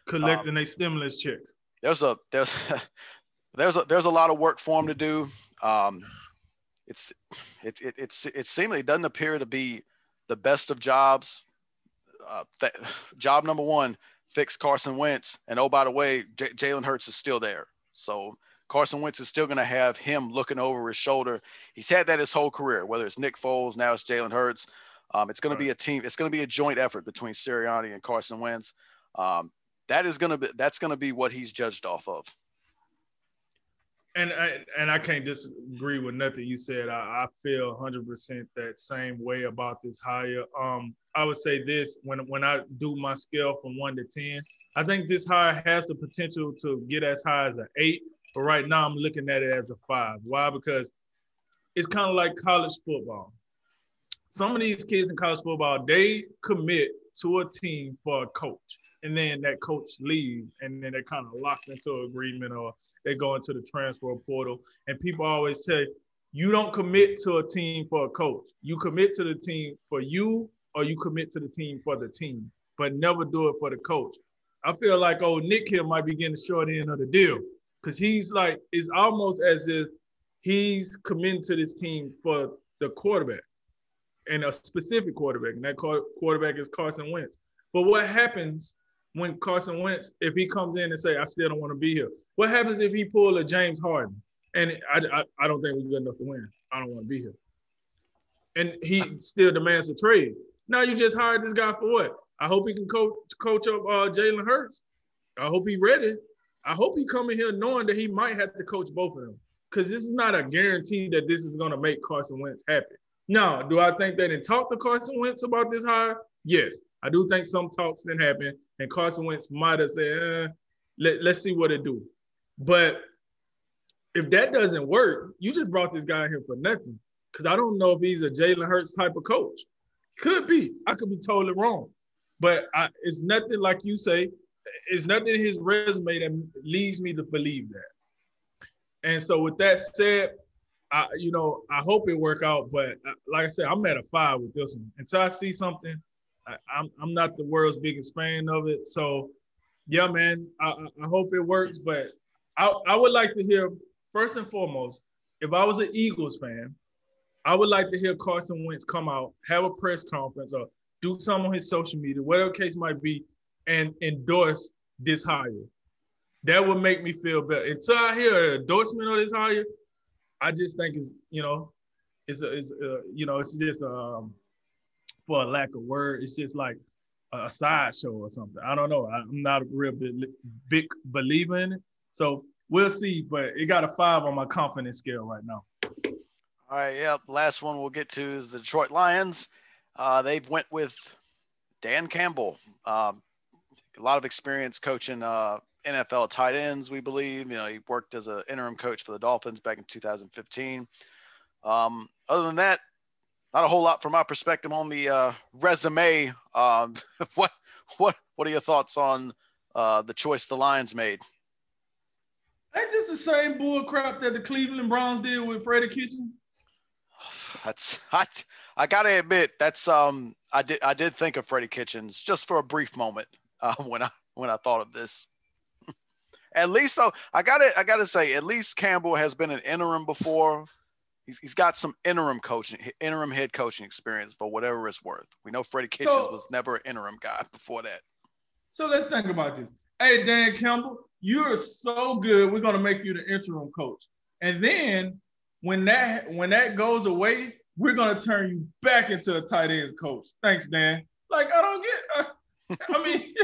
Collecting um, a stimulus checks. There's a there's there's a there's a lot of work for him to do. Um, it's it, it it's it seemingly doesn't appear to be the best of jobs uh, th- job number one, fix Carson Wentz. And oh, by the way, J- Jalen Hurts is still there. So Carson Wentz is still going to have him looking over his shoulder. He's had that his whole career, whether it's Nick Foles, now it's Jalen Hurts. Um, it's going to be a team. It's going to be a joint effort between Sirianni and Carson Wentz. Um, that is going to be that's going to be what he's judged off of and I, and I can't disagree with nothing you said. I, I feel 100% that same way about this hire. Um, I would say this when when I do my scale from one to ten, I think this hire has the potential to get as high as an eight. But right now, I'm looking at it as a five. Why? Because it's kind of like college football. Some of these kids in college football, they commit to a team for a coach and then that coach leaves, and then they're kind of locked into an agreement, or they go into the transfer portal. And people always say, you don't commit to a team for a coach. You commit to the team for you, or you commit to the team for the team, but never do it for the coach. I feel like old Nick here might be getting the short end of the deal because he's like, it's almost as if he's committing to this team for the quarterback and a specific quarterback, and that quarterback is Carson Wentz. But what happens when Carson Wentz, if he comes in and say, I still don't want to be here? What happens if he pull a James Harden? And I, I, I don't think we're good enough to win. I don't want to be here. And he still demands a trade. Now you just hired this guy for what? I hope he can coach coach up uh, Jalen Hurts. I hope he ready. I hope he come in here knowing that he might have to coach both of them. Because this is not a guarantee that this is going to make Carson Wentz happy. Now, do I think they didn't talk to Carson Wentz about this hire? Yes. I do think some talks didn't happen, and Carson Wentz might have said, eh, let, let's see what it do. But if that doesn't work, you just brought this guy here for nothing. Because I don't know if he's a Jalen Hurts type of coach. Could be. I could be totally wrong. But I, it's nothing like you say. It's nothing in his resume that leads me to believe that. And so, with that said, I, you know, I hope it work out. But uh, like I said, I'm at a five with this one. Until I see something, I, I'm I'm not the world's biggest fan of it. So, yeah, man, I, I hope it works. But I, I would like to hear first and foremost, if I was an Eagles fan, I would like to hear Carson Wentz come out, have a press conference, or do something on his social media, whatever case might be, and endorse this hire. That would make me feel better. Until I hear an endorsement of this hire, I just think it's you know, it's a, it's a, you know, it's just um, for a lack of word, it's just like a sideshow or something. I don't know. I'm not a real big, believer in it, so we'll see. But it got a five on my confidence scale right now. All right, yep. Last one we'll get to is the Detroit Lions. Uh, they've went with Dan Campbell. Um, a lot of experience coaching uh, NFL tight ends, we believe. You know, he worked as an interim coach for the Dolphins back in 2015. Um, other than that, not a whole lot from my perspective on the uh, resume. Um, what what what are your thoughts on uh, the choice the Lions made? Ain't this the same bull crap that the Cleveland Browns did with Freddie Kitchen? That's I I gotta admit that's um I did I did think of Freddie Kitchens just for a brief moment uh, when I when I thought of this. at least though I gotta I gotta say at least Campbell has been an interim before. He's, he's got some interim coaching interim head coaching experience for whatever it's worth. We know Freddie Kitchens so, was never an interim guy before that. So let's think about this. Hey Dan Campbell, you are so good. We're gonna make you the interim coach, and then when that when that goes away, we're gonna turn you back into a tight end coach. Thanks, Dan. Like I don't get. I mean,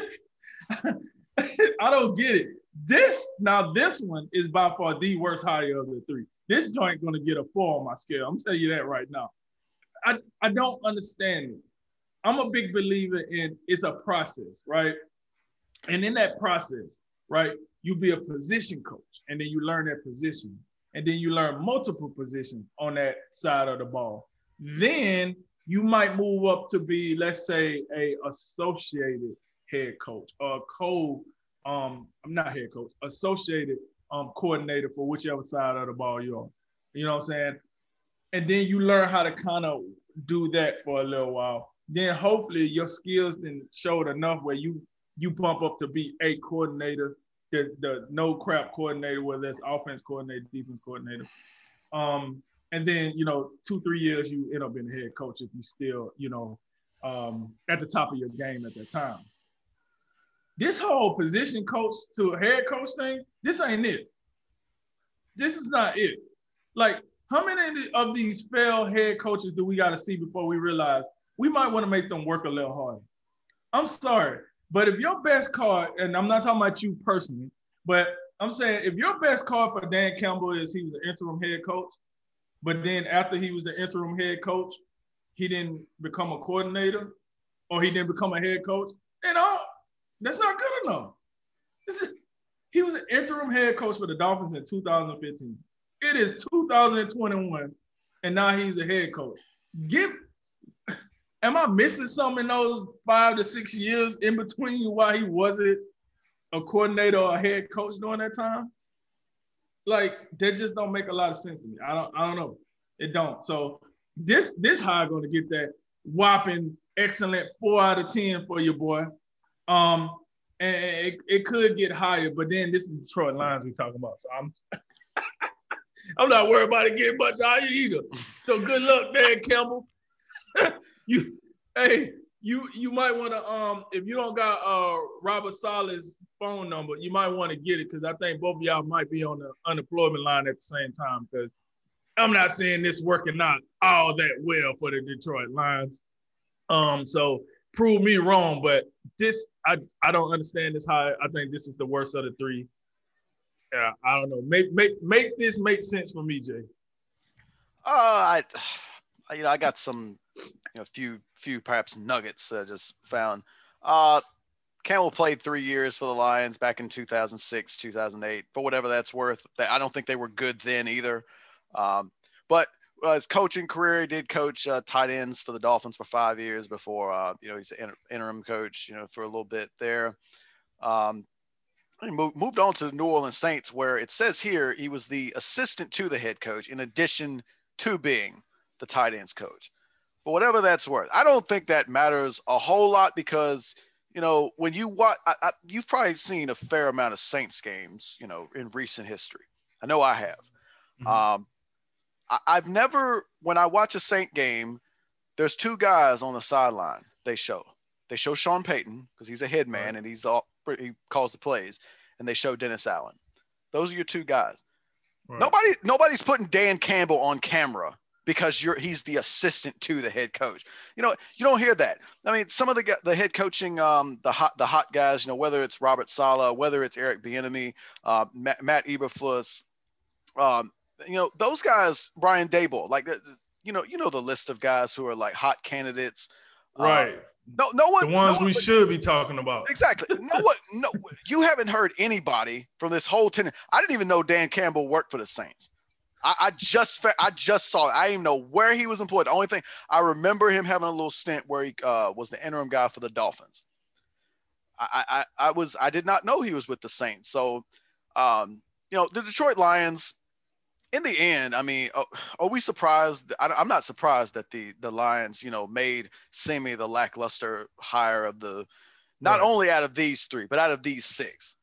I don't get it. This now this one is by far the worst hire of the three. This joint gonna get a four on my scale. I'm telling you that right now. I I don't understand it. I'm a big believer in it's a process, right? And in that process, right, you be a position coach, and then you learn that position and then you learn multiple positions on that side of the ball. Then you might move up to be, let's say, a associated head coach or co um I'm not head coach, associated um coordinator for whichever side of the ball you're on. You know what I'm saying? And then you learn how to kind of do that for a little while. Then hopefully your skills then showed enough where you you bump up to be a coordinator the, the no crap coordinator, whether it's offense coordinator, defense coordinator. Um, and then, you know, two, three years, you end up being a head coach if you still, you know, um, at the top of your game at that time. This whole position coach to head coach thing, this ain't it. This is not it. Like, how many of these failed head coaches do we got to see before we realize we might want to make them work a little harder? I'm sorry. But if your best card, and I'm not talking about you personally, but I'm saying if your best card for Dan Campbell is he was the interim head coach, but then after he was the interim head coach, he didn't become a coordinator or he didn't become a head coach, and all that's not good enough. Is, he was an interim head coach for the Dolphins in 2015. It is 2021, and now he's a head coach. Give am I missing something in those five to six years in between why he wasn't a coordinator or a head coach during that time? Like that just don't make a lot of sense to me. I don't I don't know. It don't. So this this high to get that whopping excellent four out of ten for your boy. Um, and it, it could get higher, but then this is Detroit Lions we talking about. So I'm I'm not worried about it getting much higher either. So good luck, Dan Campbell. you hey, you you might want to um if you don't got uh Robert Saleh's phone number, you might want to get it because I think both of y'all might be on the unemployment line at the same time because I'm not seeing this working out all that well for the Detroit Lions. Um, so prove me wrong, but this I I don't understand this how I think this is the worst of the three. Yeah, I don't know. Make make make this make sense for me, Jay. Uh, I you know, I got some, you know, few few perhaps nuggets that I just found. Uh, Campbell played three years for the Lions back in 2006, 2008. For whatever that's worth, I don't think they were good then either. Um, but uh, his coaching career, he did coach uh, tight ends for the Dolphins for five years before, uh, you know, he's an interim coach, you know, for a little bit there. Um, he moved, moved on to the New Orleans Saints, where it says here he was the assistant to the head coach in addition to being the tight ends coach. But whatever that's worth, I don't think that matters a whole lot because – you know, when you watch, I, I, you've probably seen a fair amount of Saints games, you know, in recent history. I know I have. Mm-hmm. Um, I, I've never, when I watch a Saint game, there's two guys on the sideline. They show, they show Sean Payton because he's a head man right. and he's all he calls the plays, and they show Dennis Allen. Those are your two guys. Right. Nobody, nobody's putting Dan Campbell on camera because you're he's the assistant to the head coach. You know, you don't hear that. I mean, some of the the head coaching, um, the hot the hot guys, you know, whether it's Robert Saleh, whether it's Eric Bieniemy, uh, Matt, Matt Eberflus, um, you know, those guys, Brian Daboll, like, you know, you know the list of guys who are like hot candidates, um, right? no, no one. The ones no we should be talking about. Exactly. No one. No, you haven't heard anybody from this whole ten. I didn't even know Dan Campbell worked for the Saints. I, I just I just saw it. I didn't even know where he was employed. The only thing I remember him having a little stint where he uh, was the interim guy for the Dolphins. I, I I was I did not know he was with the Saints. So, um, you know, the Detroit Lions. In the end, I mean, are, are we surprised? I, am not surprised that the the Lions, you know, made Simi the lackluster hire of the, not right. only out of these three, but out of these six.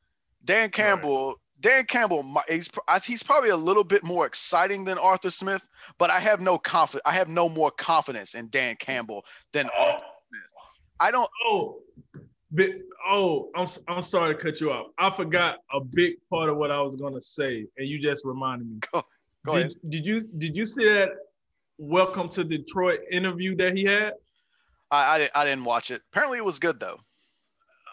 Dan Campbell right Dan Campbell, he's he's probably a little bit more exciting than Arthur Smith, but I have no confidence. I have no more confidence in Dan Campbell than oh. Arthur Smith. I don't. Oh, but, oh, I'm I'm sorry to cut you off. I forgot a big part of what I was gonna say, and you just reminded me. Go, go did, ahead. Did you did you see that Welcome to Detroit interview that he had? I I, I didn't watch it. Apparently, it was good though.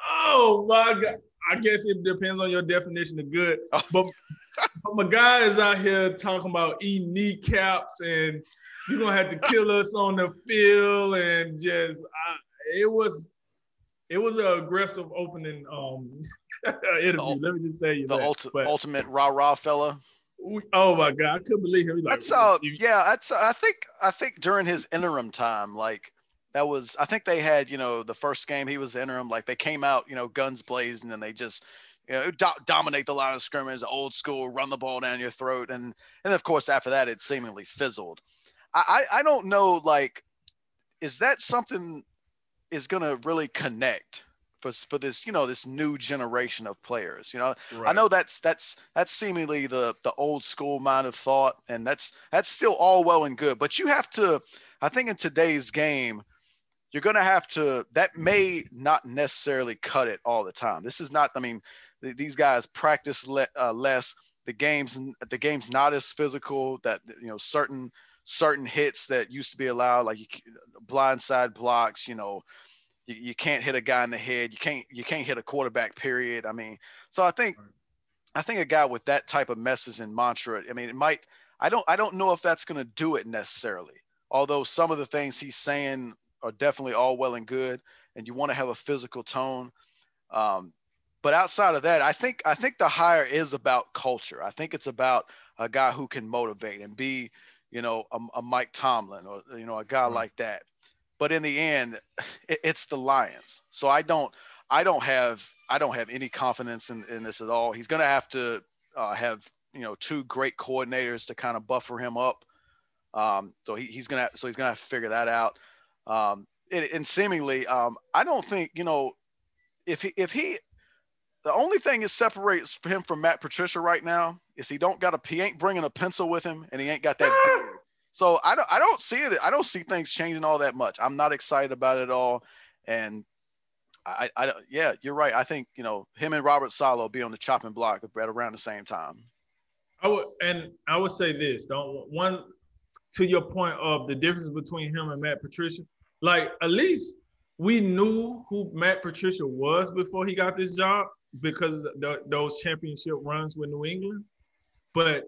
Oh my god! I guess it depends on your definition of good. Oh. But, but my guy is out here talking about eating kneecaps and you're gonna have to kill us on the field and just I, it was it was an aggressive opening um interview. Let me just tell you the that. Ulti- ultimate rah rah fella. Oh my god, I couldn't believe him. Like, that's yeah. That's I think I think during his interim time, like that was I think they had you know the first game he was interim like they came out you know guns blazing and they just you know do- dominate the line of scrimmage old school run the ball down your throat and and of course after that it seemingly fizzled I I, I don't know like is that something is gonna really connect for, for this you know this new generation of players you know? Right. i know that's that's that's seemingly the the old school mind of thought and that's that's still all well and good but you have to i think in today's game you're going to have to that may not necessarily cut it all the time. This is not i mean these guys practice le- uh, less. The game's the game's not as physical that you know certain certain hits that used to be allowed like you, blindside blocks you know you, you can't hit a guy in the head you can't you can't hit a quarterback period i mean so i think i think a guy with that type of message and mantra i mean it might i don't i don't know if that's going to do it necessarily although some of the things he's saying are definitely all well and good, and you want to have a physical tone. Um, but outside of that, I think I think the hire is about culture. I think it's about a guy who can motivate and be, you know, a, a Mike Tomlin or you know a guy right. like that. But in the end, it, it's the Lions. So I don't I don't have I don't have any confidence in, in this at all. He's going to have to uh, have you know two great coordinators to kind of buffer him up. Um, so he, he's gonna so he's gonna have to figure that out. Um, and, and seemingly, um, I don't think you know if he if he the only thing that separates him from Matt Patricia right now is he don't got a he ain't bringing a pencil with him and he ain't got that. So I don't I don't see it. I don't see things changing all that much. I'm not excited about it at all. And I, I yeah, you're right. I think you know him and Robert will be on the chopping block at around the same time. I would and I would say this. Don't one to your point of the difference between him and Matt Patricia like at least we knew who Matt Patricia was before he got this job because the, those championship runs with New England. But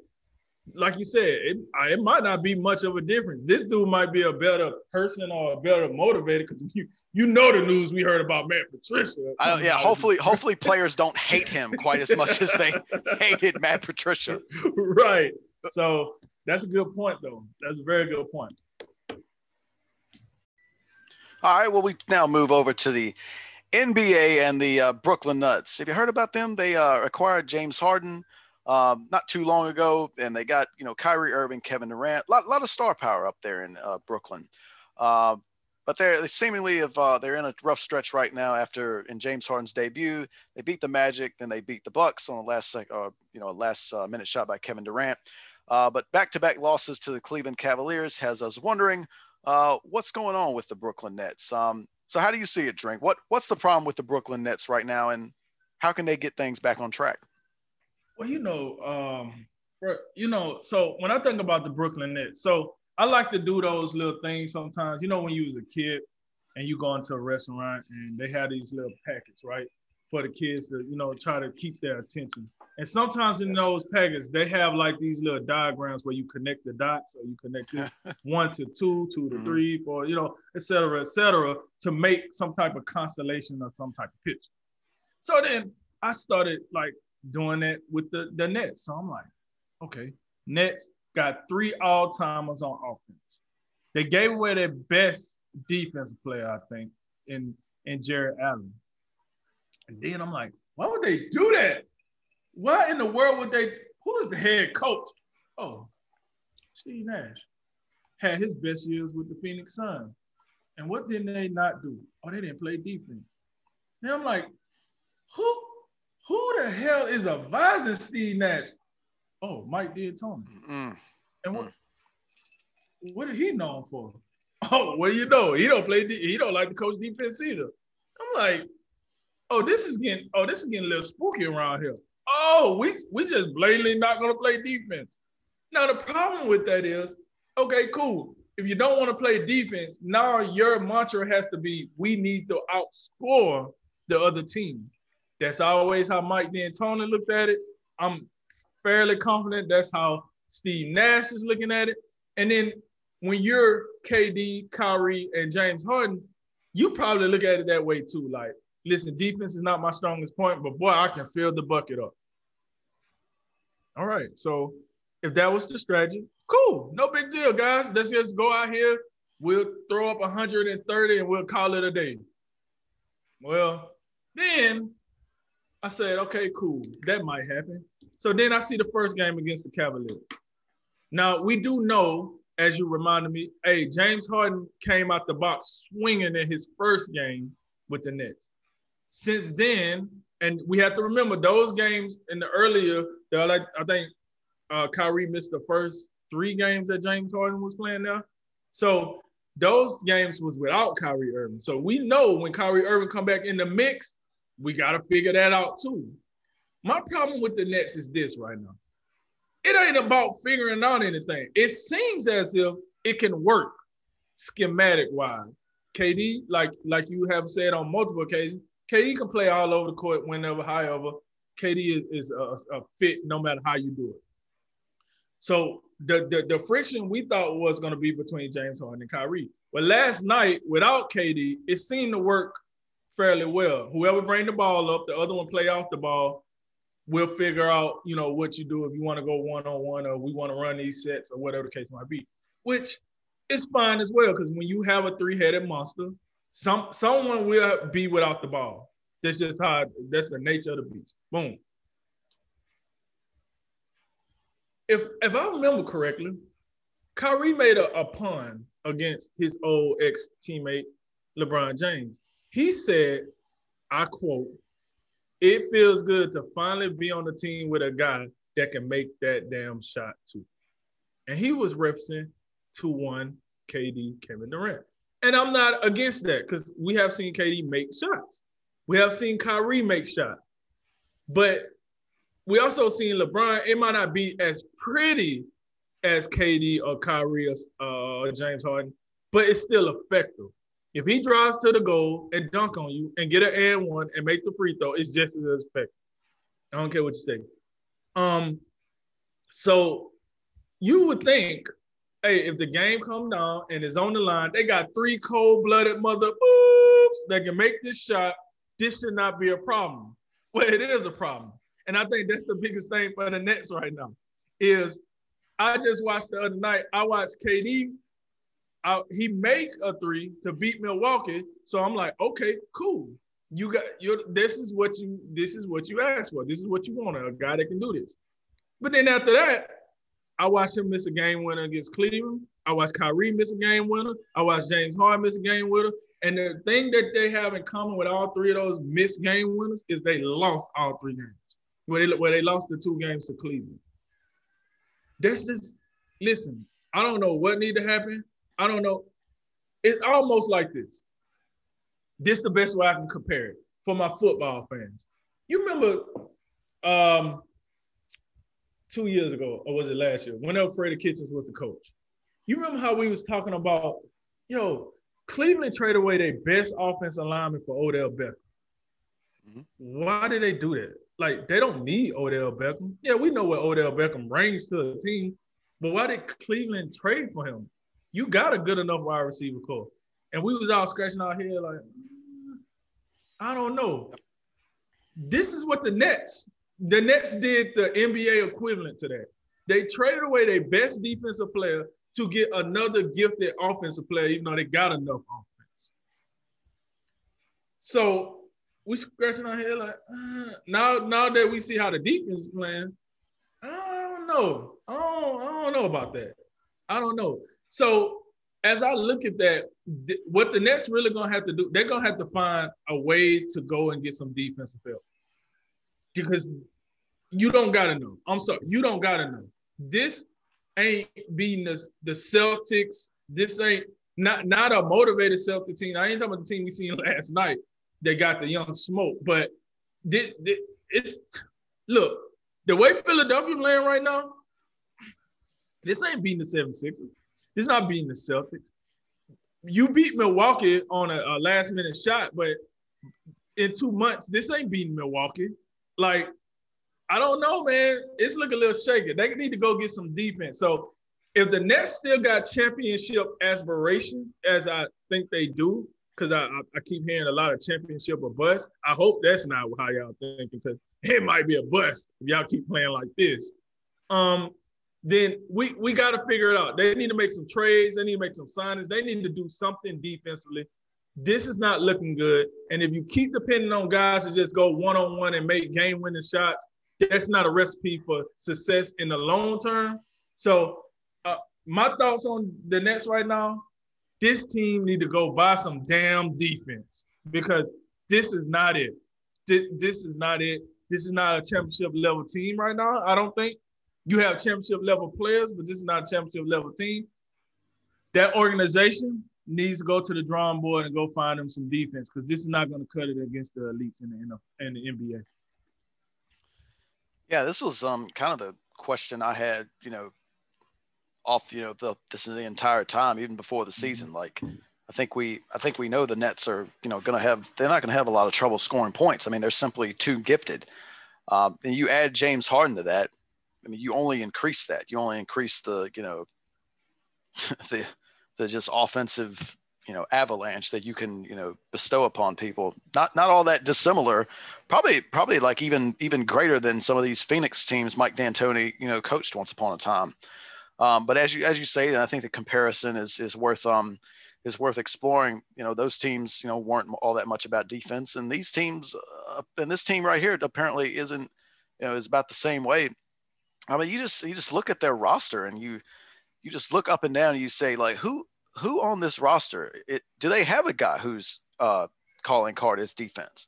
like you said, it, it might not be much of a difference. This dude might be a better person or a better motivator because you you know the news we heard about Matt Patricia. I, yeah, hopefully, hopefully players don't hate him quite as much as they hated Matt Patricia. right. So that's a good point, though. That's a very good point. All right. Well, we now move over to the NBA and the uh, Brooklyn Nets. Have you heard about them? They uh, acquired James Harden um, not too long ago, and they got you know Kyrie Irving, Kevin Durant, a lot, lot of star power up there in uh, Brooklyn. Uh, but they're they seemingly have uh, they're in a rough stretch right now after in James Harden's debut. They beat the Magic, then they beat the Bucks on the last sec, uh, you know last uh, minute shot by Kevin Durant. Uh, but back-to-back losses to the Cleveland Cavaliers has us wondering what's going on with the Brooklyn Nets. Um, so how do you see it, Drink? What what's the problem with the Brooklyn Nets right now, and how can they get things back on track? Well, you know, um, you know, so when I think about the Brooklyn Nets, so I like to do those little things sometimes. You know, when you was a kid and you go into a restaurant and they have these little packets, right? For the kids to, you know, try to keep their attention. And sometimes in those packets, they have like these little diagrams where you connect the dots or you connect it one to two, two to mm-hmm. three, four, you know, et cetera, et cetera, to make some type of constellation or some type of picture. So then I started like doing that with the, the Nets. So I'm like, okay, Nets, got three all timers on offense. They gave away their best defensive player, I think, in in Jarrett Allen. And then I'm like, why would they do that? What in the world would they? Who is the head coach? Oh, Steve Nash had his best years with the Phoenix Suns. And what did they not do? Oh, they didn't play defense. Then I'm like, who who the hell is advising Steve Nash? Oh, Mike D'Antoni. Mm. And what mm. what is he known for? Oh, what do you know? He don't play. He don't like to coach defense either. I'm like, oh, this is getting. Oh, this is getting a little spooky around here. Oh, we we just blatantly not gonna play defense. Now the problem with that is, okay, cool. If you don't want to play defense, now your mantra has to be, we need to outscore the other team. That's always how Mike D'Antoni looked at it. I'm fairly confident that's how Steve Nash is looking at it. And then when you're KD, Kyrie, and James Harden, you probably look at it that way too. Like, listen, defense is not my strongest point, but boy, I can fill the bucket up. All right. So if that was the strategy, cool. No big deal, guys. Let's just go out here. We'll throw up 130 and we'll call it a day. Well, then I said, okay, cool. That might happen. So then I see the first game against the Cavaliers. Now we do know, as you reminded me, hey, James Harden came out the box swinging in his first game with the Nets. Since then, and we have to remember those games in the earlier, I think uh, Kyrie missed the first three games that James Harden was playing there. So those games was without Kyrie Irving. So we know when Kyrie Irving come back in the mix, we got to figure that out too. My problem with the Nets is this right now. It ain't about figuring out anything. It seems as if it can work schematic wise. KD, like like you have said on multiple occasions, KD can play all over the court whenever, however. KD is, is a, a fit no matter how you do it. So the, the, the friction we thought was going to be between James Harden and Kyrie. But last night, without KD, it seemed to work fairly well. Whoever bring the ball up, the other one play off the ball. We'll figure out, you know, what you do if you want to go one on one or we want to run these sets or whatever the case might be. Which is fine as well because when you have a three-headed monster, some someone will be without the ball. That's just how that's the nature of the beast. Boom. If if I remember correctly, Kyrie made a, a pun against his old ex teammate LeBron James. He said, I quote, it feels good to finally be on the team with a guy that can make that damn shot too. And he was referencing to one KD Kevin Durant. And I'm not against that because we have seen KD make shots. We have seen Kyrie make shots. But we also seen LeBron, it might not be as pretty as KD or Kyrie or uh, James Harden, but it's still effective. If he drives to the goal and dunk on you and get an and one and make the free throw, it's just as effective. I don't care what you say. Um, so you would think, hey, if the game come down and it's on the line, they got three cold-blooded mother boobs that can make this shot. This should not be a problem. Well, it is a problem. And I think that's the biggest thing for the Nets right now. Is I just watched the other night. I watched KD. I, he make a three to beat Milwaukee. So I'm like, okay, cool. You got you. This is what you. This is what you asked for. This is what you want. A guy that can do this. But then after that, I watched him miss a game winner against Cleveland. I watched Kyrie miss a game winner. I watched James Harden miss a game winner. And the thing that they have in common with all three of those missed game winners is they lost all three games. Where they, where they lost the two games to Cleveland. That's just listen. I don't know what need to happen. I don't know. It's almost like this. This is the best way I can compare it for my football fans. You remember um, two years ago, or was it last year, whenever Freddie Kitchens was the coach? You remember how we was talking about, yo, Cleveland traded away their best offensive lineman for Odell Beckham. Mm-hmm. Why did they do that? Like they don't need Odell Beckham. Yeah, we know what Odell Beckham brings to the team, but why did Cleveland trade for him? You got a good enough wide receiver corps, and we was all scratching our head like, mm, I don't know. This is what the Nets, the Nets did the NBA equivalent to that. They traded away their best defensive player to get another gifted offensive player, even though they got enough offense. So we scratching our head like uh, now now that we see how the defense is playing, I don't know. I don't, I don't know about that. I don't know. So as I look at that, th- what the Nets really gonna have to do, they're gonna have to find a way to go and get some defensive help. Because you don't gotta know. I'm sorry, you don't gotta know. This ain't beating the, the Celtics. This ain't not not a motivated Celtics team. I ain't talking about the team we seen last night they got the young smoke. But it's look, the way Philadelphia playing right now, this ain't beating the 76ers. This not beating the Celtics. You beat Milwaukee on a, a last minute shot, but in two months, this ain't beating Milwaukee. Like, I don't know, man. It's looking a little shaky. They need to go get some defense. So if the Nets still got championship aspirations, as I think they do, because I, I keep hearing a lot of championship or bust. I hope that's not how y'all thinking because it might be a bust if y'all keep playing like this. Um, then we we got to figure it out. They need to make some trades. They need to make some signings. They need to do something defensively. This is not looking good. And if you keep depending on guys to just go one on one and make game winning shots, that's not a recipe for success in the long term. So, uh, my thoughts on the Nets right now this team need to go buy some damn defense because this is not it. This is not it. This is not a championship level team right now. I don't think you have championship level players, but this is not a championship level team. That organization needs to go to the drawing board and go find them some defense because this is not going to cut it against the elites in the in the NBA. Yeah, this was um kind of the question I had, you know, off, you know, the this is the entire time, even before the season. Mm-hmm. Like, I think we, I think we know the Nets are, you know, going to have, they're not going to have a lot of trouble scoring points. I mean, they're simply too gifted. Um, and you add James Harden to that. I mean, you only increase that. You only increase the, you know, the, the just offensive, you know, avalanche that you can, you know, bestow upon people. Not, not all that dissimilar. Probably, probably like even, even greater than some of these Phoenix teams Mike D'Antoni, you know, coached once upon a time. Um, but as you as you say, and I think the comparison is is worth um is worth exploring. You know, those teams you know weren't all that much about defense, and these teams uh, and this team right here apparently isn't. You know, is about the same way. I mean, you just you just look at their roster and you you just look up and down and you say like who who on this roster it, do they have a guy who's uh, calling card is defense?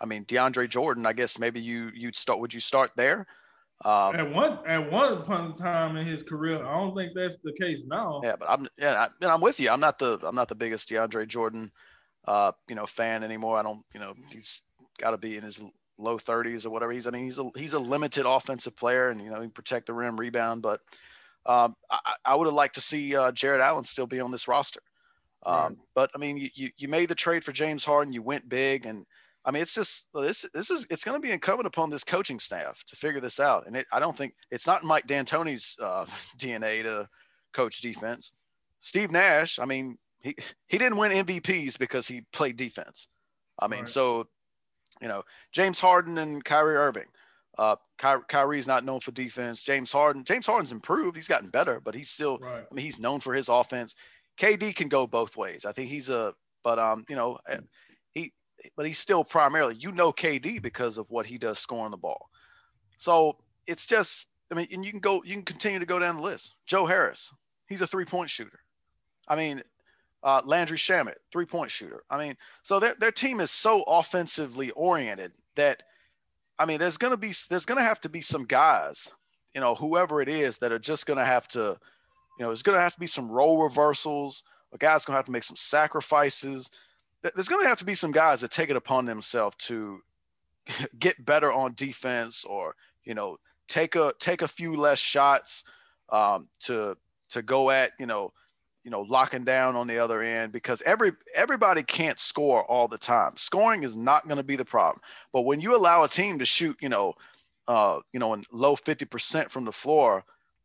I mean, DeAndre Jordan. I guess maybe you you'd start. Would you start there? Um, at one at one point in time in his career, I don't think that's the case now. Yeah, but I'm yeah, I, and I'm with you. I'm not the I'm not the biggest DeAndre Jordan, uh, you know, fan anymore. I don't, you know, he's got to be in his low 30s or whatever. He's I mean he's a he's a limited offensive player, and you know he protect the rim, rebound. But um, I, I would have liked to see uh, Jarrett Allen still be on this roster. Um, right. But I mean, you, you you made the trade for James Harden. You went big, and I mean, it's just this. This is it's going to be incumbent upon this coaching staff to figure this out. And it, I don't think it's not Mike D'Antoni's uh, DNA to coach defense. Steve Nash. I mean, he he didn't win MVPs because he played defense. I mean, Right. so you know, James Harden and Kyrie Irving. Uh, Ky- Kyrie's not known for defense. James Harden. James Harden's improved. He's gotten better, but he's still Right. I mean, he's known for his offense. KD can go both ways. I think he's a, but um, you know, eh, he, but he's still primarily, you know, KD because of what he does scoring the ball. So it's just, I mean, and you can go, you can continue to go down the list. Joe Harris, he's a three point shooter. I mean, uh, Landry Shamet, three point shooter. I mean, so their their team is so offensively oriented that, I mean, there's gonna be, there's gonna have to be some guys, you know, whoever it is, that are just gonna have to you know, there's going to have to be some role reversals. A guy's going to have to make some sacrifices. Th- There's going to have to be some guys that take it upon themselves to get better on defense, or you know, take a take a few less shots um, to to go at you know, you know, locking down on the other end because every everybody can't score all the time. Scoring is not going to be the problem, but when you allow a team to shoot, you know, uh, you know, in low 50% from the floor,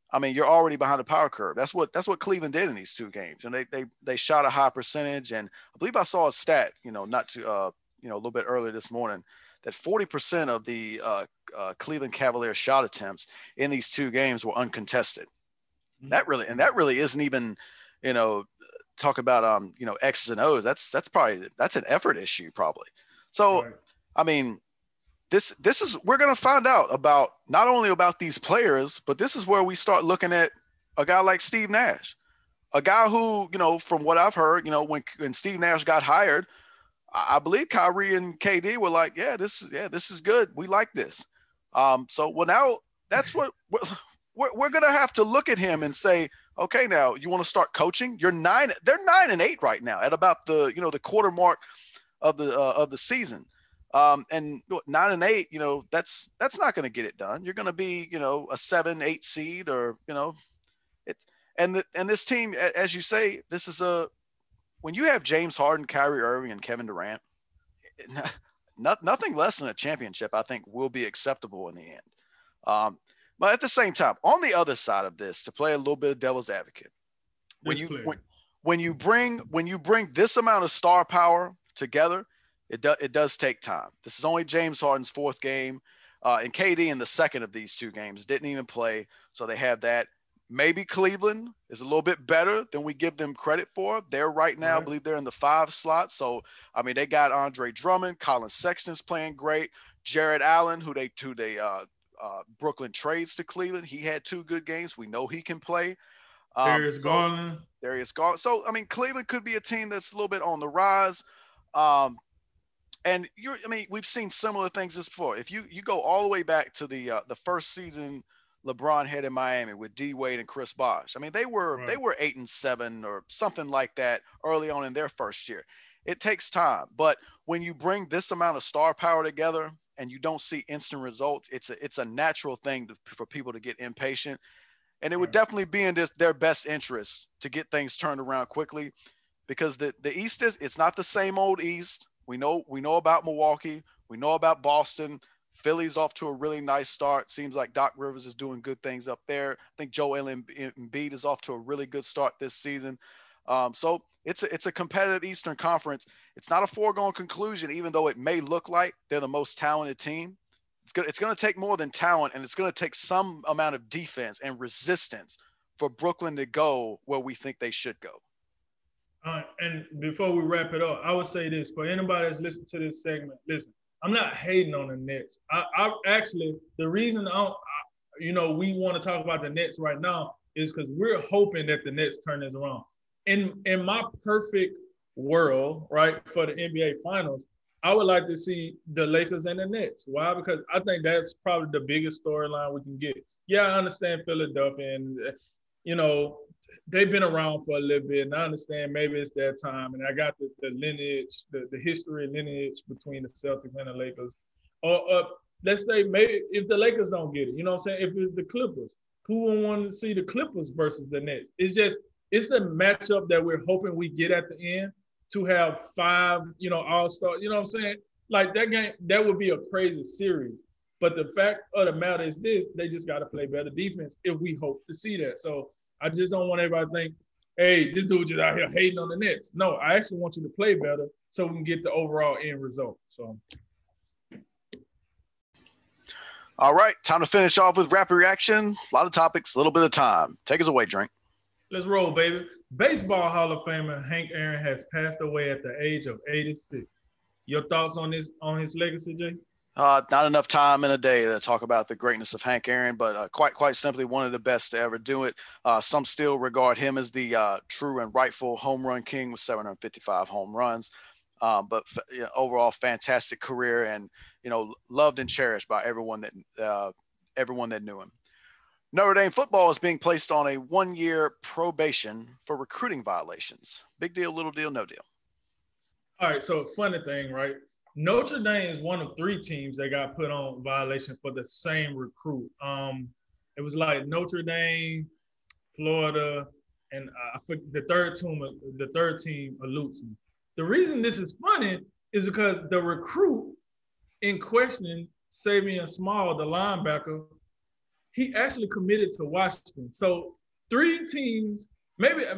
I mean, you're already behind the power curve. That's what that's what Cleveland did in these two games, and they they they shot a high percentage. And I believe I saw a stat, you know, not to uh, you know a little bit earlier this morning, that 40% of the uh, uh, Cleveland Cavaliers shot attempts in these two games were uncontested. That really and that really isn't even, you know, talk about um you know X's and O's. That's that's probably that's an effort issue probably. So Right. I mean, this this is we're gonna find out about not only about these players, but this is where we start looking at a guy like Steve Nash, a guy who you know, from what I've heard, you know, when when Steve Nash got hired, I believe Kyrie and KD were like, yeah, this is yeah, this is good. We like this. Um, so well now that's what we're, we're, we're gonna have to look at him and say, okay, now you want to start coaching? You're nine. They're nine and eight right now at about the you know the quarter mark of the uh, of the season. Um, and nine and eight, you know, that's that's not going to get it done. You're going to be, you know, a seven, eight seed, or you know, it. And the, and this team, as you say, this is a when you have James Harden, Kyrie Irving, and Kevin Durant, not, nothing less than a championship, I think, will be acceptable in the end. Um, but at the same time, on the other side of this, to play a little bit of devil's advocate, when This you when, when you bring when you bring this amount of star power together, it does it does take time. This is only James Harden's fourth game, uh, and KD in the second of these two games didn't even play, so they have that. Maybe Cleveland is a little bit better than we give them credit for. They're right now, I believe they're in the five slot. So I mean, they got Andre Drummond, Collin Sexton's playing great, Jarrett Allen, who they who they uh, uh, Brooklyn trades to Cleveland. He had two good games. We know he can play. Um, Darius so- Garland. Darius Garland. So I mean, Cleveland could be a team that's a little bit on the rise. Um, and you're, I mean, we've seen similar things this before. If you you go all the way back to the uh, the first season LeBron had in Miami with D Wade and Chris Bosh. I mean, they were they were eight and seven or something like that early on in their first year. It takes time, but when you bring this amount of star power together and you don't see instant results, it's a it's a natural thing to, for people to get impatient. And it would definitely be in this, their best interest to get things turned around quickly, because the the East is it's not the same old East. We know we know about Milwaukee, we know about Boston. Philly's off to a really nice start. Seems like Doc Rivers is doing good things up there. I think Joe Em- Embiid is off to a really good start this season. Um, so it's a, it's a competitive Eastern Conference. It's not a foregone conclusion, even though it may look like they're the most talented team. It's gonna it's gonna take more than talent, and it's gonna take some amount of defense and resistance for Brooklyn to go where we think they should go. Uh, and before we wrap it up, I would say this for anybody that's listening to this segment. Listen, I'm not hating on the Nets. I, I actually the reason I, I you know, we want to talk about the Nets right now is because we're hoping that the Nets turn this around. In in my perfect world, right, for the NBA Finals, I would like to see the Lakers and the Nets. Why? Because I think that's probably the biggest storyline we can get. Yeah, I understand Philadelphia, and you know they've been around for a little bit, and I understand maybe it's their time. And I got the, the lineage, the, the history lineage between the Celtics and the Lakers. Or uh, let's say maybe if the Lakers don't get it, you know what I'm saying? If it's the Clippers, who would want to see the Clippers versus the Nets? It's just it's a matchup that we're hoping we get at the end to have five, you know, all star. You know what I'm saying? like that game, that would be a crazy series. But the fact of the matter is this: they just got to play better defense if we hope to see that. So I just don't want everybody to think, "Hey, this dude just out here hating on the Nets." No, I actually want you to play better so we can get the overall end result. So. All right, time to finish off with rapid reaction. A lot of topics, a little bit of time. Take us away, Drink. Let's roll, baby. Baseball Hall of Famer Hank Aaron has passed away at the age of 86. Your thoughts on this on his legacy, Jay? Uh, not enough time in a day to talk about the greatness of Hank Aaron, but uh, quite quite simply one of the best to ever do it. Uh, some still regard him as the uh, true and rightful home run king with 755 home runs. Um, but f- you know, overall, fantastic career, and you know, loved and cherished by everyone that uh, everyone that knew him. Notre Dame football is being placed on a one-year probation for recruiting violations. Big deal, little deal, no deal. All right. So funny thing, right? Notre Dame is one of three teams that got put on violation for the same recruit. Um, it was like Notre Dame, Florida, and I think the third team. The third team eludes me. The reason this is funny is because the recruit in question, Savion Small, the linebacker, he actually committed to Washington. So three teams, maybe I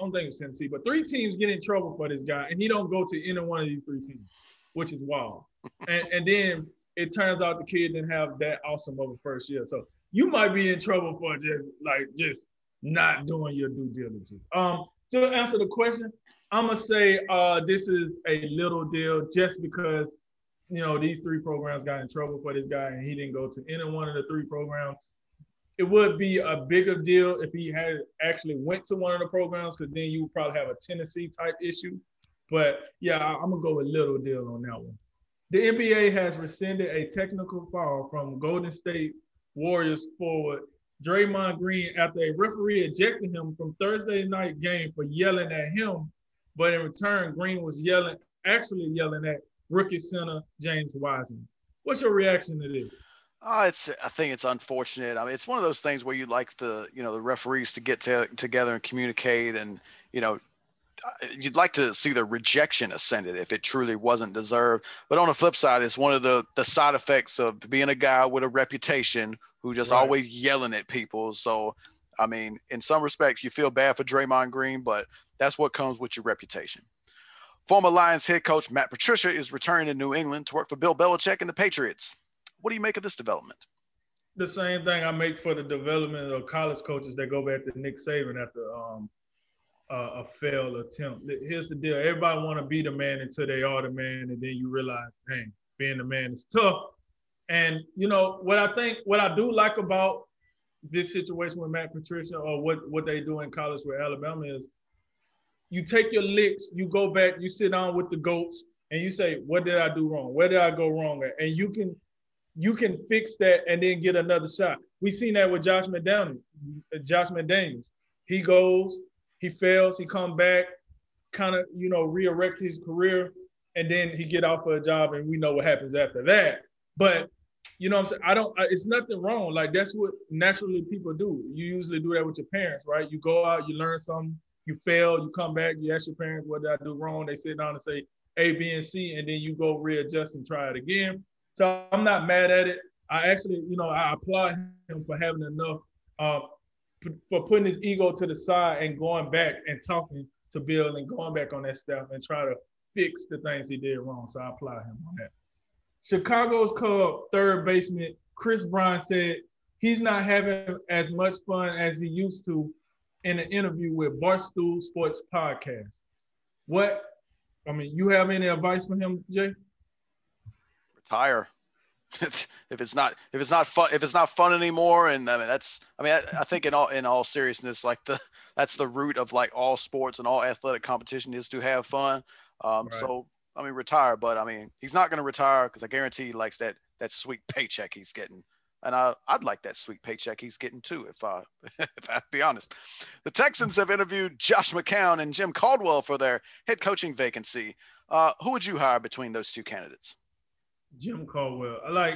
don't think it's Tennessee, but three teams get in trouble for this guy, and he don't go to any one of these three teams, which is wild. and, and then it turns out the kid didn't have that awesome of a first year. So you might be in trouble for just like just not doing your due diligence. Um, to answer the question, I'm gonna say uh, this is a little deal just because you know these three programs got in trouble for this guy and he didn't go to any one of the three programs. It would be a bigger deal if he had actually went to one of the programs because then you would probably have a Tennessee type issue. But yeah, I'm gonna go with little deal on that one. The NBA has rescinded a technical foul from Golden State Warriors forward Draymond Green after a referee ejected him from Thursday night game for yelling at him, but in return, Green was yelling, actually yelling at rookie center James Wiseman. What's your reaction to this? Uh, it's I think it's unfortunate. I mean, it's one of those things where you'd like the you know the referees to get to, together and communicate, and you know uh, you'd like to see the rejection ascended if it truly wasn't deserved. But on the flip side, it's one of the the side effects of being a guy with a reputation who just Right. always yelling at people. So, I mean, in some respects, you feel bad for Draymond Green, but that's what comes with your reputation. Former Lions head coach Matt Patricia is returning to New England to work for Bill Belichick and the Patriots. What do you make of this development? The same thing I make for the development of college coaches that go back to Nick Saban after um, uh, a failed attempt. Here's the deal: everybody want to be the man until they are the man, and then you realize, dang, being the man is tough. And you know what I think, what I do like about this situation with Matt Patricia, or what what they do in college with Alabama is, you take your licks, you go back, you sit down with the goats, and you say, what did I do wrong? Where did I go wrong? at? And you can you can fix that and then get another shot. We seen that with Josh McDaniels. Josh McDaniels. He goes, he fails, he come back, kind of you know re-erect his career, and then he get out for a job, and we know what happens after that. But you know what I'm saying? I don't. It's nothing wrong. Like that's what naturally people do. You usually do that with your parents, right? You go out, you learn something, you fail, you come back, you ask your parents what did I do wrong. They sit down and say A, B, and C, and then you go readjust and try it again. So I'm not mad at it. I actually, you know, I applaud him for having enough, uh, for putting his ego to the side and going back and talking to Bill and going back on that stuff and try to fix the things he did wrong. So I applaud him on that. Chicago's Cub third baseman Kris Bryant said he's not having as much fun as he used to in an interview with Barstool Sports Podcast. What? I mean, you have any advice for him, Jay? Retire. if it's not if it's not fun if it's not fun anymore and I mean that's I mean I, I think in all in all seriousness like the that's the root of like all sports and all athletic competition is to have fun. Um, Right. So I mean retire, but I mean he's not going to retire because I guarantee he likes that that sweet paycheck he's getting, and I I'd like that sweet paycheck he's getting too if I if I have to be honest. The Texans have interviewed Josh McCown and Jim Caldwell for their head coaching vacancy. Uh, who would you hire between those two candidates? Jim Caldwell. I like.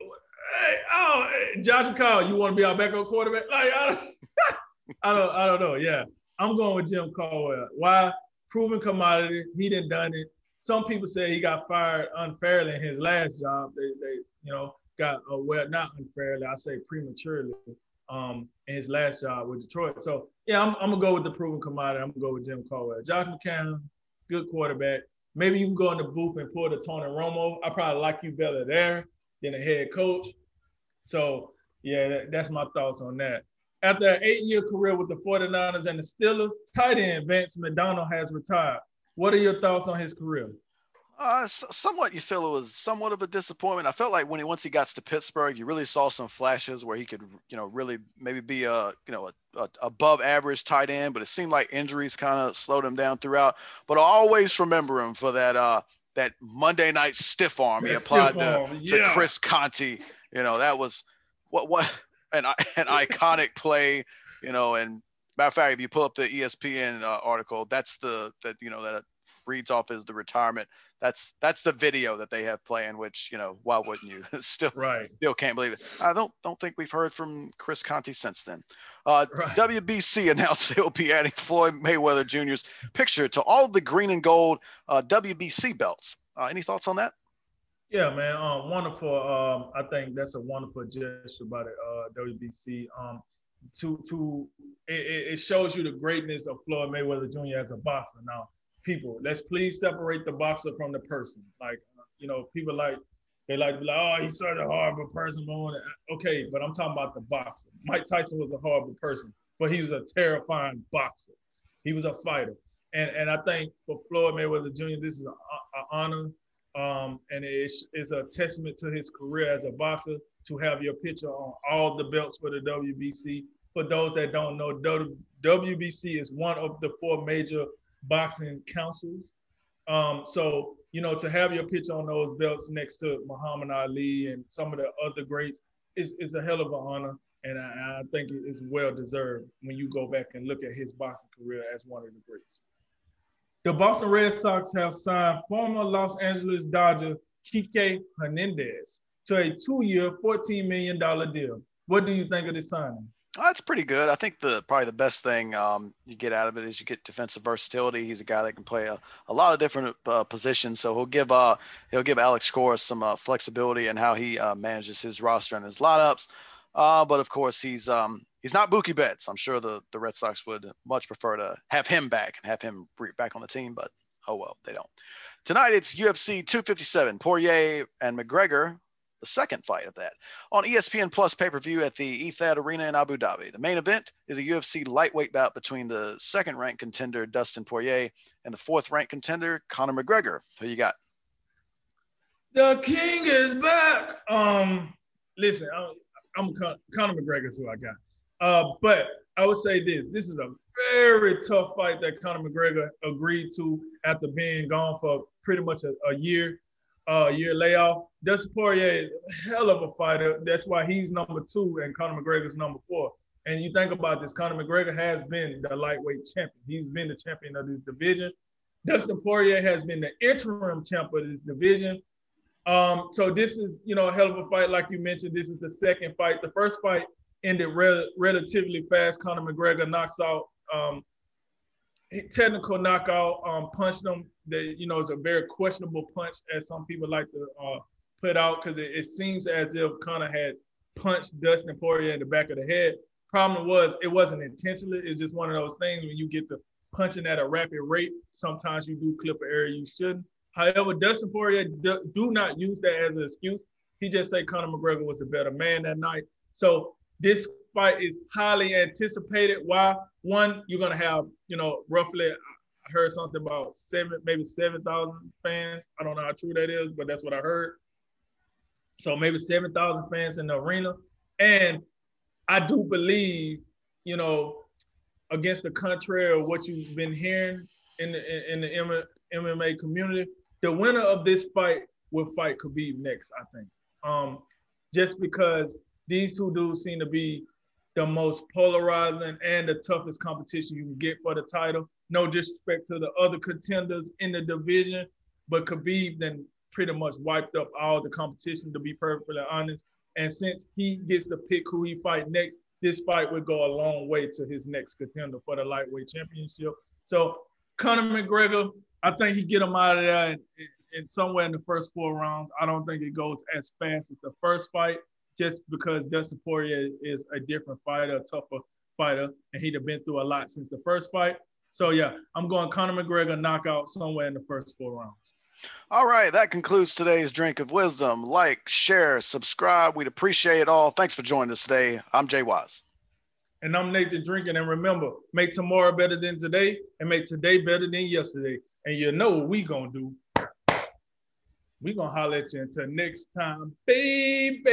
Hey, oh, Josh McCall, you want to be our backup quarterback? Like, I don't, I don't, I don't know. Yeah, I'm going with Jim Caldwell. Why? Proven commodity. He didn't done it. some people say he got fired unfairly in his last job. They, they you know, got uh, well, not unfairly, I say prematurely, um, in his last job with Detroit. So yeah, I'm, I'm gonna go with the proven commodity. I'm gonna go with Jim Caldwell. Josh McCown, good quarterback. Maybe you can go in the booth and pull the Tony Romo. I probably like you better there than a head coach. So yeah, that, that's my thoughts on that. After an eight-year career with the 49ers and the Steelers, tight end Vance McDonald has retired. What are your thoughts on his career? Uh, somewhat, you feel it was somewhat of a disappointment. I felt like when he once he got to Pittsburgh, you really saw some flashes where he could, you know, really maybe be a, you know, a, a above average tight end. But it seemed like injuries kind of slowed him down throughout. But I always remember him for that uh that Monday night stiff arm that he applied to, yeah. to Chris Conte. You know, that was what what an an iconic play. You know, and matter of fact, if you pull up the ESPN uh, article, that's the that you know that reads off as the retirement. That's that's the video that they have playing. Which you know, why wouldn't you? still, right? Still can't believe it. I don't don't think we've heard from Chris Conte since then. Uh, right. WBC announced they'll be adding Floyd Mayweather Jr.'s picture to all the green and gold uh, WBC belts. Uh, any thoughts on that? Yeah, man. Um, wonderful. Um, I think that's a wonderful gesture by the uh, WBC. Um, to to it, it shows you the greatness of Floyd Mayweather Jr. as a boxer. Now, people. Let's please separate the boxer from the person. Like, you know, people like they like be like, oh, he's such a horrible person. Okay, but I'm talking about the boxer. Mike Tyson was a horrible person, but he was a terrifying boxer. He was a fighter. And, and I think for Floyd Mayweather Jr., this is an honor um, and it's, it's a testament to his career as a boxer to have your picture on all the belts for the WBC. For those that don't know, WBC is one of the four major boxing councils. Um, so, you know, to have your picture on those belts next to Muhammad Ali and some of the other greats is, is a hell of an honor. And I, I think it's well deserved when you go back and look at his boxing career as one of the greats. The Boston Red Sox have signed former Los Angeles Dodger Kike Hernandez to a two-year, $14 million deal. What do you think of this signing? That's pretty good. I think the probably the best thing um, you get out of it is you get defensive versatility. He's a guy that can play a, a lot of different uh, positions, so he'll give uh, he'll give Alex Cora some uh, flexibility in how he uh, manages his roster and his lineups. Uh, but of course, he's um, he's not Mookie Betts. I'm sure the the Red Sox would much prefer to have him back and have him back on the team, but oh well, they don't. Tonight it's UFC 257. Poirier and McGregor the second fight of that on ESPN Plus pay per view at the Etihad Arena in Abu Dhabi. The main event is a UFC lightweight bout between the second ranked contender Dustin Poirier and the fourth ranked contender Conor McGregor. Who you got? The king is back. Um, listen, I'm, I'm Conor McGregor is who I got. Uh, but I would say this: this is a very tough fight that Conor McGregor agreed to after being gone for pretty much a, a year uh, year layoff. Dustin Poirier, hell of a fighter. That's why he's number two and Conor McGregor's number four. And you think about this, Conor McGregor has been the lightweight champion. He's been the champion of this division. Dustin Poirier has been the interim champ of this division. Um, so this is, you know, a hell of a fight. Like you mentioned, this is the second fight. The first fight ended re- relatively fast. Conor McGregor knocks out um, technical knockout, um, punched him. That you know is a very questionable punch, as some people like to uh, put out, because it, it, seems as if Conor had punched Dustin Poirier in the back of the head. Problem was, it wasn't intentionally. It's just one of those things when you get to punching at a rapid rate. Sometimes you do clip an area you shouldn't. However, Dustin Poirier do, do not use that as an excuse. He just say Conor McGregor was the better man that night. So this fight is highly anticipated. Why? One, you're gonna have, you know, roughly I heard something about seven, maybe seven thousand fans. I don't know how true that is, but that's what I heard. So maybe seven thousand fans in the arena, and I do believe, you know, against the contrary of what you've been hearing in the in the MMA community, the winner of this fight will fight Khabib next. I think, um, just because these two dudes seem to be the most polarizing and the toughest competition you can get for the title. No disrespect to the other contenders in the division, but Khabib then pretty much wiped up all the competition, to be perfectly honest. And since he gets to pick who he fight next, this fight would go a long way to his next contender for the lightweight championship. So Conor McGregor, I think he get him out of there in, in somewhere in the first four rounds. I don't think it goes as fast as the first fight, just because Dustin Poirier is a different fighter, a tougher fighter, and he'd have been through a lot since the first fight. So yeah, I'm going Conor McGregor knockout somewhere in the first four rounds. All right, that concludes today's drink of wisdom. Like, share, subscribe. We'd appreciate it all. Thanks for joining us today. I'm Jay Wise. And I'm Nathan Drinking. And remember, make tomorrow better than today and make today better than yesterday. And you know what we gonna do. We gonna holler at you until next time, baby.